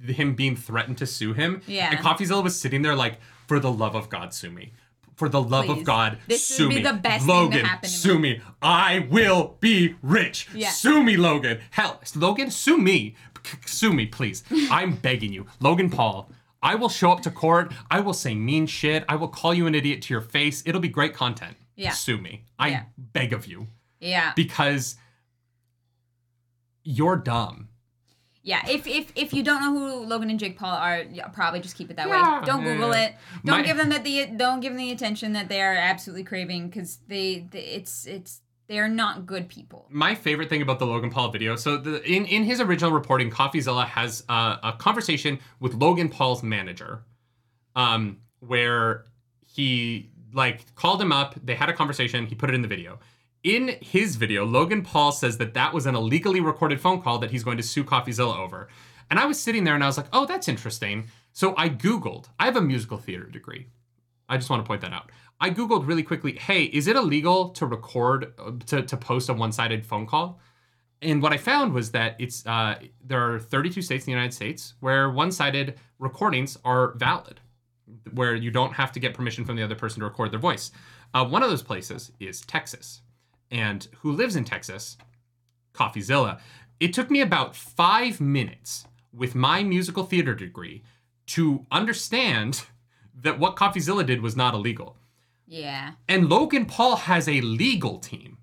him being threatened to sue him. Yeah. And CoffeeZilla was sitting there like, for the love of God, sue me. For the love of Please. God, This sue me. the best thing to Logan, sue me. I will be rich. Yeah. Sue me, Logan. Hell, Logan, sue me. C- Sue me, please. I'm begging you. Logan Paul, I will show up to court. I will say mean shit. I will call you an idiot to your face. It'll be great content. Yeah. Sue me. I Yeah. beg of you Yeah. because you're dumb. Yeah, if, if if you don't know who Logan and Jake Paul are, probably just keep it that Yeah, way. Don't Google it. Don't My- give them that the don't give them the attention that they are absolutely craving because they, they it's it's they are not good people. My favorite thing about the Logan Paul video. So the, in in his original reporting, CoffeeZilla has uh, a conversation with Logan Paul's manager, um, where he like called him up. They had a conversation. He put it in the video. In his video, Logan Paul says that that was an illegally recorded phone call that he's going to sue CoffeeZilla over. And I was sitting there and I was like, oh, that's interesting. So I Googled. I have a musical theater degree. I just want to point that out. I Googled really quickly, hey, is it illegal to record, uh, to, to post a one sided phone call? And what I found was that it's uh, there are 32 states in the United States where one sided recordings are valid, where you don't have to get permission from the other person to record their voice. Uh, one of those places is Texas. And who lives in Texas? CoffeeZilla. It took me about five minutes with my musical theater degree to understand that what CoffeeZilla did was not illegal. Yeah. And Logan Paul has a legal team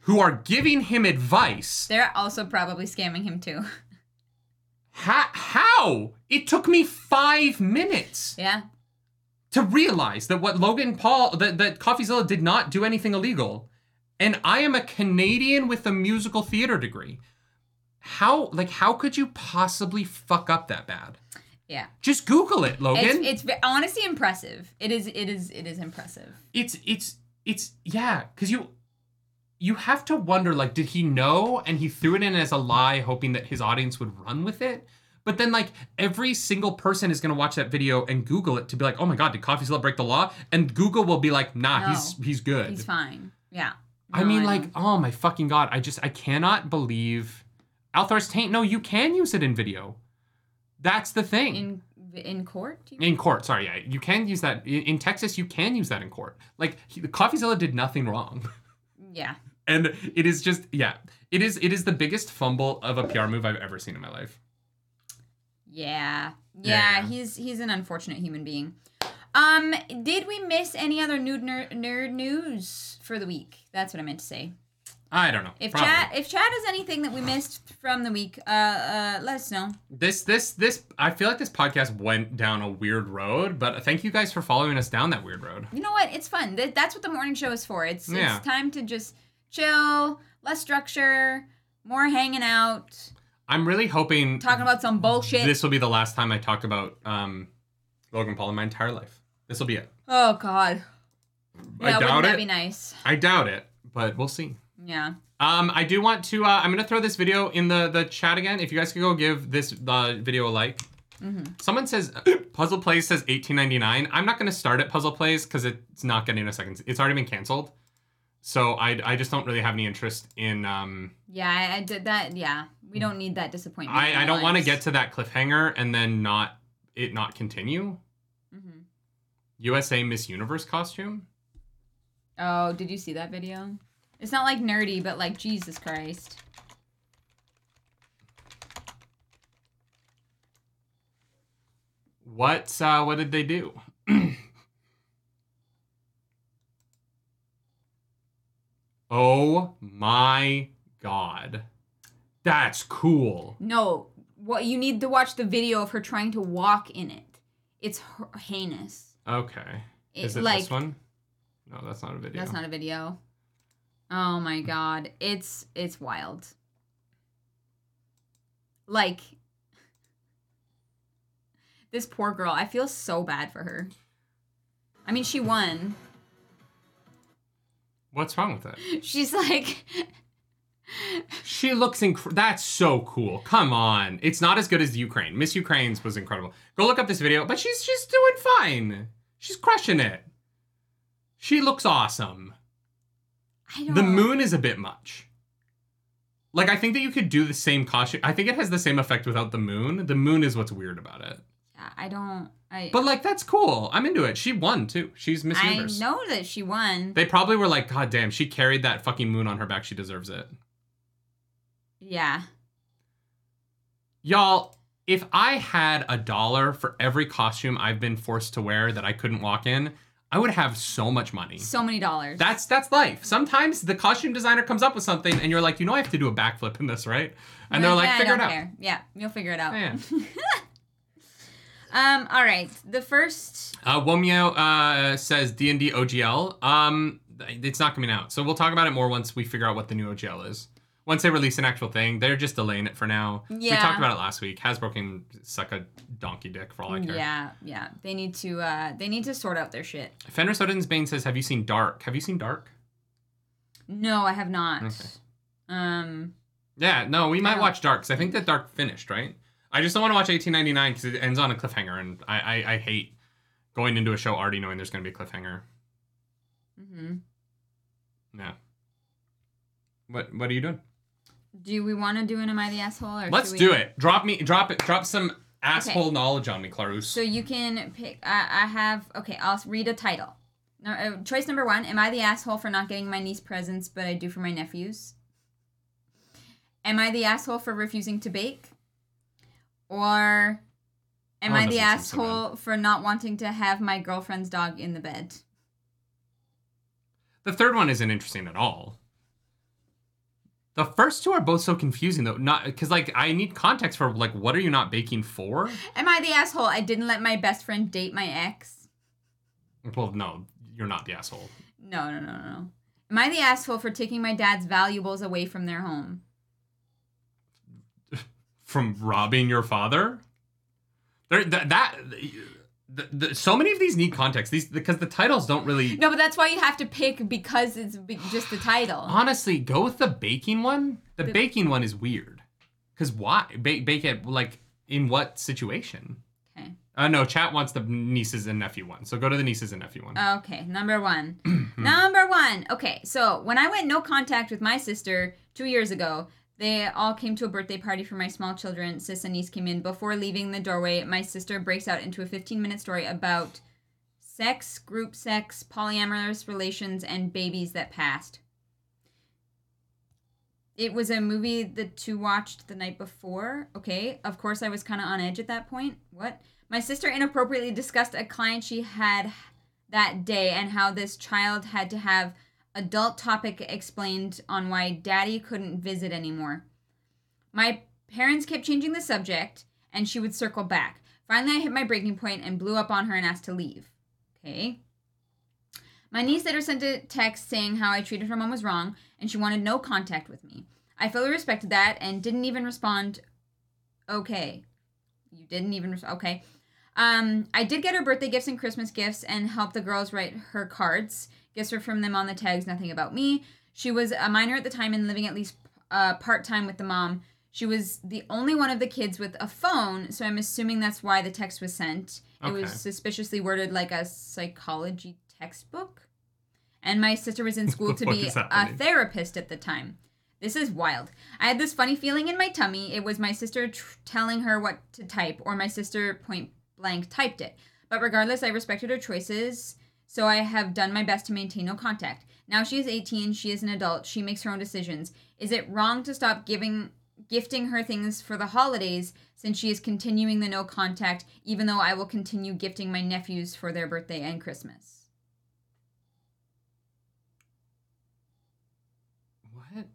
who are giving him advice. They're also probably scamming him too. How? how? It took me five minutes yeah. to realize that what Logan Paul, that, that CoffeeZilla did not do anything illegal. And I am a Canadian with a musical theater degree. How, like, how could you possibly fuck up that bad? Yeah. Just Google it, Logan. It's it's honestly impressive. It is it is it is impressive. it's it's it's yeah because you you have to wonder like did he know and he threw it in as a lie hoping that his audience would run with it but then like every single person is going to watch that video and google it to be like oh my god did coffeezilla break the law and google will be like nah No. he's he's good He's fine. Yeah. i mean know. like oh my fucking god i just i cannot believe althor's taint no you can use it in video that's the thing in in court. in court, sorry, yeah, you can use that in, in Texas. You can use that in court. Like he, CoffeeZilla did nothing wrong, Yeah. and it is just yeah, it is it is the biggest fumble of a PR move I've ever seen in my life. Yeah. Yeah, Yeah, he's he's an unfortunate human being. Um, did we miss any other nude ner- nerd news for the week? That's what I meant to say. I don't know. If Probably. chat if chat has anything that we missed from the week, uh, uh, let us know. This this this I feel like this podcast went down a weird road, but thank you guys for following us down that weird road. You know what? It's fun. That's what the morning show is for. It's Yeah. it's time to just chill, less structure, more hanging out, I'm really hoping talking about some bullshit. this will be the last time I talk about um, Logan Paul in my entire life. This will be it. oh God. I Yeah, doubt wouldn't that be nice? I doubt it, but we'll see. Yeah. Um, I do want to. Uh, I'm gonna throw this video in the the chat again. If you guys could go give this uh, video a like. Mm-hmm. Someone says Puzzle Plays says 18.99. I'm not gonna start at Puzzle Plays because it's not getting a second. It's already been canceled. So I, I just don't really have any interest in. Um, Yeah, I, I did that. Yeah, we don't need that disappointment. I, I don't want to get to that cliffhanger and then not it not continue. Mm-hmm. USA Miss Universe costume. Oh, did you see that video? It's not like nerdy, but like Jesus Christ. What uh, what did they do? oh my god. That's cool. No, what you need to watch the video of her trying to walk in it. It's heinous. Okay. It, Is it like this one? No, that's not a video. that's not a video. Oh my god, it's it's wild. Like this poor girl, I feel so bad for her. I mean, she won. What's wrong with it? She's like She looks inc- that's so cool. Come on. It's not as good as Ukraine. Miss Ukraine's was incredible. Go look up this video, but she's she's doing fine. She's crushing it. She looks awesome. I don't The moon is a bit much. Like I think that you could do the same costume. I think it has the same effect without the moon. The moon is what's weird about it. Yeah, I don't I But like that's cool. I'm into it. She won too. She's Miss I Universe. know that she won. They probably were like, God damn, she carried that fucking moon on her back. She deserves it. Yeah. Y'all, if I had a dollar for every costume I've been forced to wear that I couldn't walk in, I would have so much money. So many dollars. That's that's life. Sometimes the costume designer comes up with something and you're like, you know I have to do a backflip in this, right? And they're You're like, "Yeah, figure it out. care." Yeah, you'll figure it out. Yeah. Um, all right. The first Uh, Womyo uh, says D&D OGL. Um, it's not coming out. So we'll talk about it more once we figure out what the new OGL is. Once they release an actual thing, they're just delaying it for now. Yeah. We talked about it last week. Hasbro can suck a donkey dick for all I care. Yeah, yeah. They need to uh they need to sort out their shit. Fenris Odin's Bane says, have you seen Dark? Have you seen Dark? No, I have not. Okay. Um Yeah, no, we might watch Dark because I think that Dark finished, right? I just don't want to watch 1899 because it ends on a cliffhanger, and I, I, I hate going into a show already knowing there's going to be a cliffhanger. Mm-hmm. Yeah. What What are you doing? Do we want to do an am I the asshole or Let's should do it. Drop me. Drop it. Drop some asshole knowledge on me, Claris. So you can pick I, I have okay, I'll read a title. No, uh, choice number 1, am I the asshole for not getting my niece presents but I do for my nephews? Am I the asshole for refusing to bake? Or am Oh, I the doesn't so asshole for not wanting to have my girlfriend's dog in the bed? the third one isn't interesting at all. The first two are both so confusing though. Not because like I need context for like what are you not baking for? Am I the asshole I didn't let my best friend date my ex? Well, no, you're not the asshole. No, no, no, no, no. Am I the asshole for taking my dad's valuables away from their home? from robbing your father. There, that, that the, the, so many of these need context. These because the titles don't really. No, but that's why you have to pick because it's just the title. Honestly, go with the baking one. The The- baking one is weird. Cause why ba- bake it like in what situation? Okay. Uh, no, chat wants the nieces and nephew one. So go to the nieces and nephew one. Okay, number one. number one. Okay, so when I went no contact with my sister two years ago, they all came to a birthday party for my small children. Sis and niece came in. Before leaving the doorway, my sister breaks out into a 15 minute story about sex, group sex, polyamorous relations, and babies that passed. it was a movie the two watched the night before. Okay, of course I was kind of on edge at that point. What? My sister inappropriately discussed a client she had that day and how this child had to have adult topic explained on why daddy couldn't visit anymore. My parents kept changing the subject and she would circle back. Finally, I hit my breaking point and blew up on her and asked to leave. Okay. My niece later sent a text saying how I treated her mom was wrong and she wanted no contact with me. I fully respected that and didn't even respond, okay. You didn't even respond, okay. Um, I did get her birthday gifts and Christmas gifts and helped the girls write her cards. Gifts were from them on the tags, nothing about me. She was a minor at the time and living at least uh, part time with the mom. She was the only one of the kids with a phone, so I'm assuming that's why the text was sent. It was suspiciously worded like a psychology textbook. And my sister was in school to be a therapist at the time. This is wild. I had this funny feeling in my tummy. It was my sister tr- telling her what to type, or my sister point blank typed it. But regardless, I respected her choices, so I have done my best to maintain no contact. Now she is 18, she is an adult, she makes her own decisions. Is it wrong to stop giving gifting her things for the holidays since she is continuing the no contact even though I will continue gifting my nephews for their birthday and Christmas? What?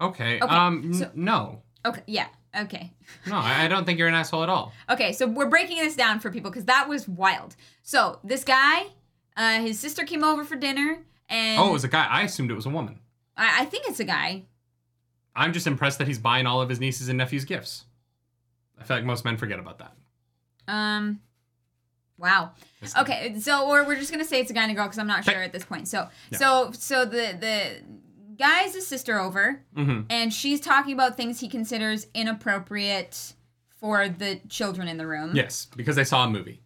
Okay. Okay, um. n- no. Okay, yeah. Okay. No, I don't think you're an asshole at all. Okay, so we're breaking this down for people because that was wild. So this guy, uh, his sister came over for dinner, and Oh, it was a guy. I assumed it was a woman. I, I think it's a guy. I'm just impressed that he's buying all of his nieces and nephews gifts. I feel like most men forget about that. Um, wow. Okay, so or we're just gonna say it's a guy and a girl because I'm not Okay. sure at this point. So Yeah. so so the the guy's a sister over, Mhm. and she's talking about things he considers inappropriate for the children in the room. Yes, because they saw a movie.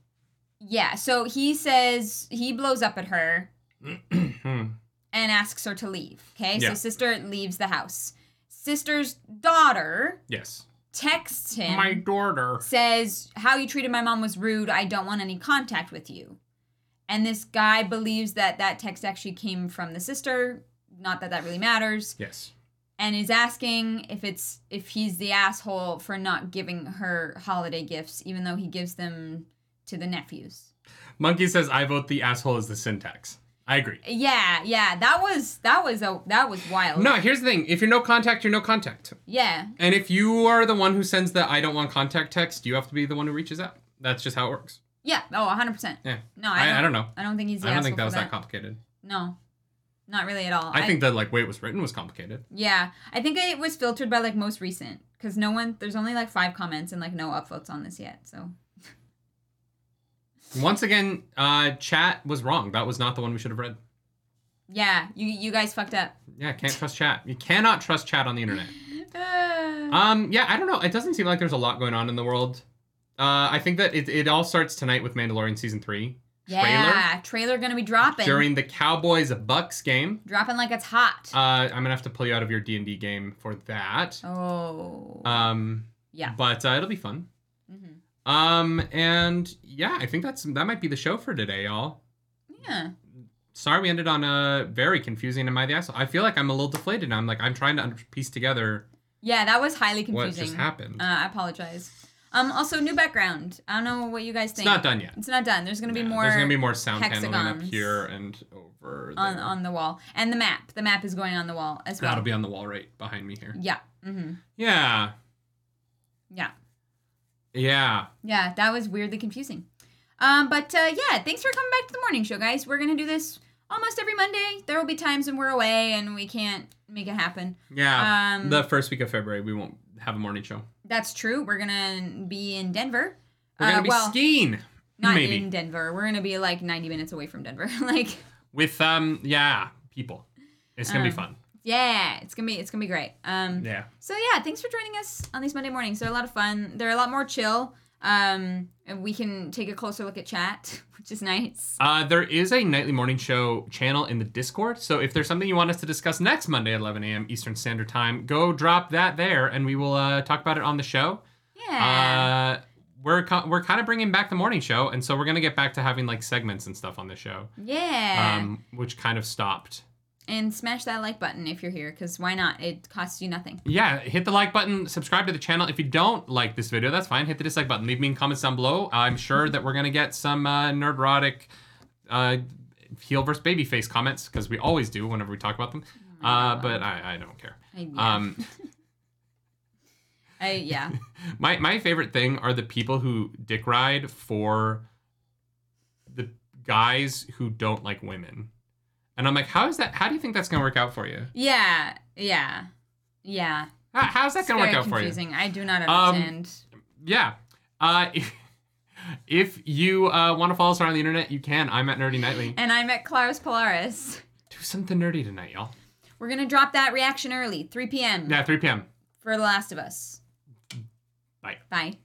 Yeah. So he says he blows up at her and asks her to leave. Okay. Yeah. So sister leaves the house. Sister's daughter yes. texts him. My daughter. says how you treated my mom was rude i don't want any contact with you and this guy believes that that text actually came from the sister not that that really matters Yes. and is asking if it's if he's the asshole for not giving her holiday gifts even though he gives them to the nephews Monkey says, "I vote the asshole is the syntax." I agree. yeah yeah that was that was a that was wild No, here's the thing: if you're no contact, you're no contact. yeah And if you are the one who sends the "I don't want contact" text, you have to be the one who reaches out. That's just how it works. yeah oh 100% Yeah. no I, i don't, I don't know. I don't think he's the I don't think that was that complicated. no not really at all I think the like way it was written was complicated. Yeah, I think it was filtered by like most recent because no one, there's only like five comments and like no upvotes on this yet. So Once again, uh, chat was wrong. That was not the one we should have read. yeah, you you guys fucked up. Yeah, can't trust chat. You cannot trust chat on the internet. Um, yeah, I don't know. It doesn't seem like there's a lot going on in the world. Uh, I think that it, it all starts tonight with Mandalorian season three trailer yeah, trailer gonna be dropping. during the Cowboys Bucs game. dropping like it's hot. Uh, I'm gonna have to pull you out of your D and D game for that. oh. Um, yeah. but uh, it'll be fun. hmm Um, and yeah, I think that's that might be the show for today, y'all. Yeah. Sorry, we ended on a very confusing. Am I the asshole? I feel like I'm a little deflated now. I'm like I'm trying to piece together Yeah, that was highly confusing. what just happened. Uh, I apologize. Um, also new background. I don't know what you guys think. it's not done yet. It's not done. There's gonna be Yeah, more. There's gonna be more sound paneling up here and over there. on on the wall and the map. The map is going on the wall as well. That'll be on the wall right behind me here. Yeah. Mm-hmm. Yeah, Yeah. Yeah. Yeah, that was weirdly confusing. Um, but uh, yeah, thanks for coming back to the morning show, guys. We're gonna do this almost every Monday. There will be times when we're away and we can't make it happen. Yeah. Um, the first week of February, we won't have a morning show. That's true. We're gonna be in Denver. We're gonna Uh, be well, skiing. Not maybe in Denver. We're gonna be like 90 minutes away from Denver. like, with um yeah people. It's gonna be Um, fun. Yeah, it's gonna be it's gonna be great. Um, Yeah. So yeah, thanks for joining us on these Monday mornings. They're a lot of fun. They're a lot more chill. Um, and we can take a closer look at chat, which is nice. Uh, there is a nightly morning show channel in the Discord. So if there's something you want us to discuss next Monday at 11 a.m. Eastern Standard Time, go drop that there, and we will uh, talk about it on the show. Yeah. Uh, we're co- we're kind of bringing back the morning show, and so we're gonna get back to having like segments and stuff on the show, yeah. um, which kind of stopped. And smash that like button if you're here, because why not? It costs you nothing. Yeah, hit the like button, subscribe to the channel. If you don't like this video, that's fine. Hit the dislike button. Leave me in comments down below. I'm sure that we're gonna get some uh, nerdrotic uh, heel versus babyface comments because we always do whenever we talk about them. Uh, but I, I don't care. I, yeah. Um, I, yeah. my my favorite thing are the people who dick ride for the guys who don't like women. And I'm like, how is that? How do you think that's gonna work out for you? Yeah. Yeah. Yeah. How, how's that It's gonna work very out for you? confusing. I do not Um, understand. Yeah. Uh, if you uh, want to follow us around the internet, you can. I'm at Nerdy Nightly. and I'm at Claris Polaris. Do something nerdy tonight, y'all. We're gonna drop that reaction early, 3 p.m. Yeah, 3 p.m. for The Last of Us. Bye. Bye.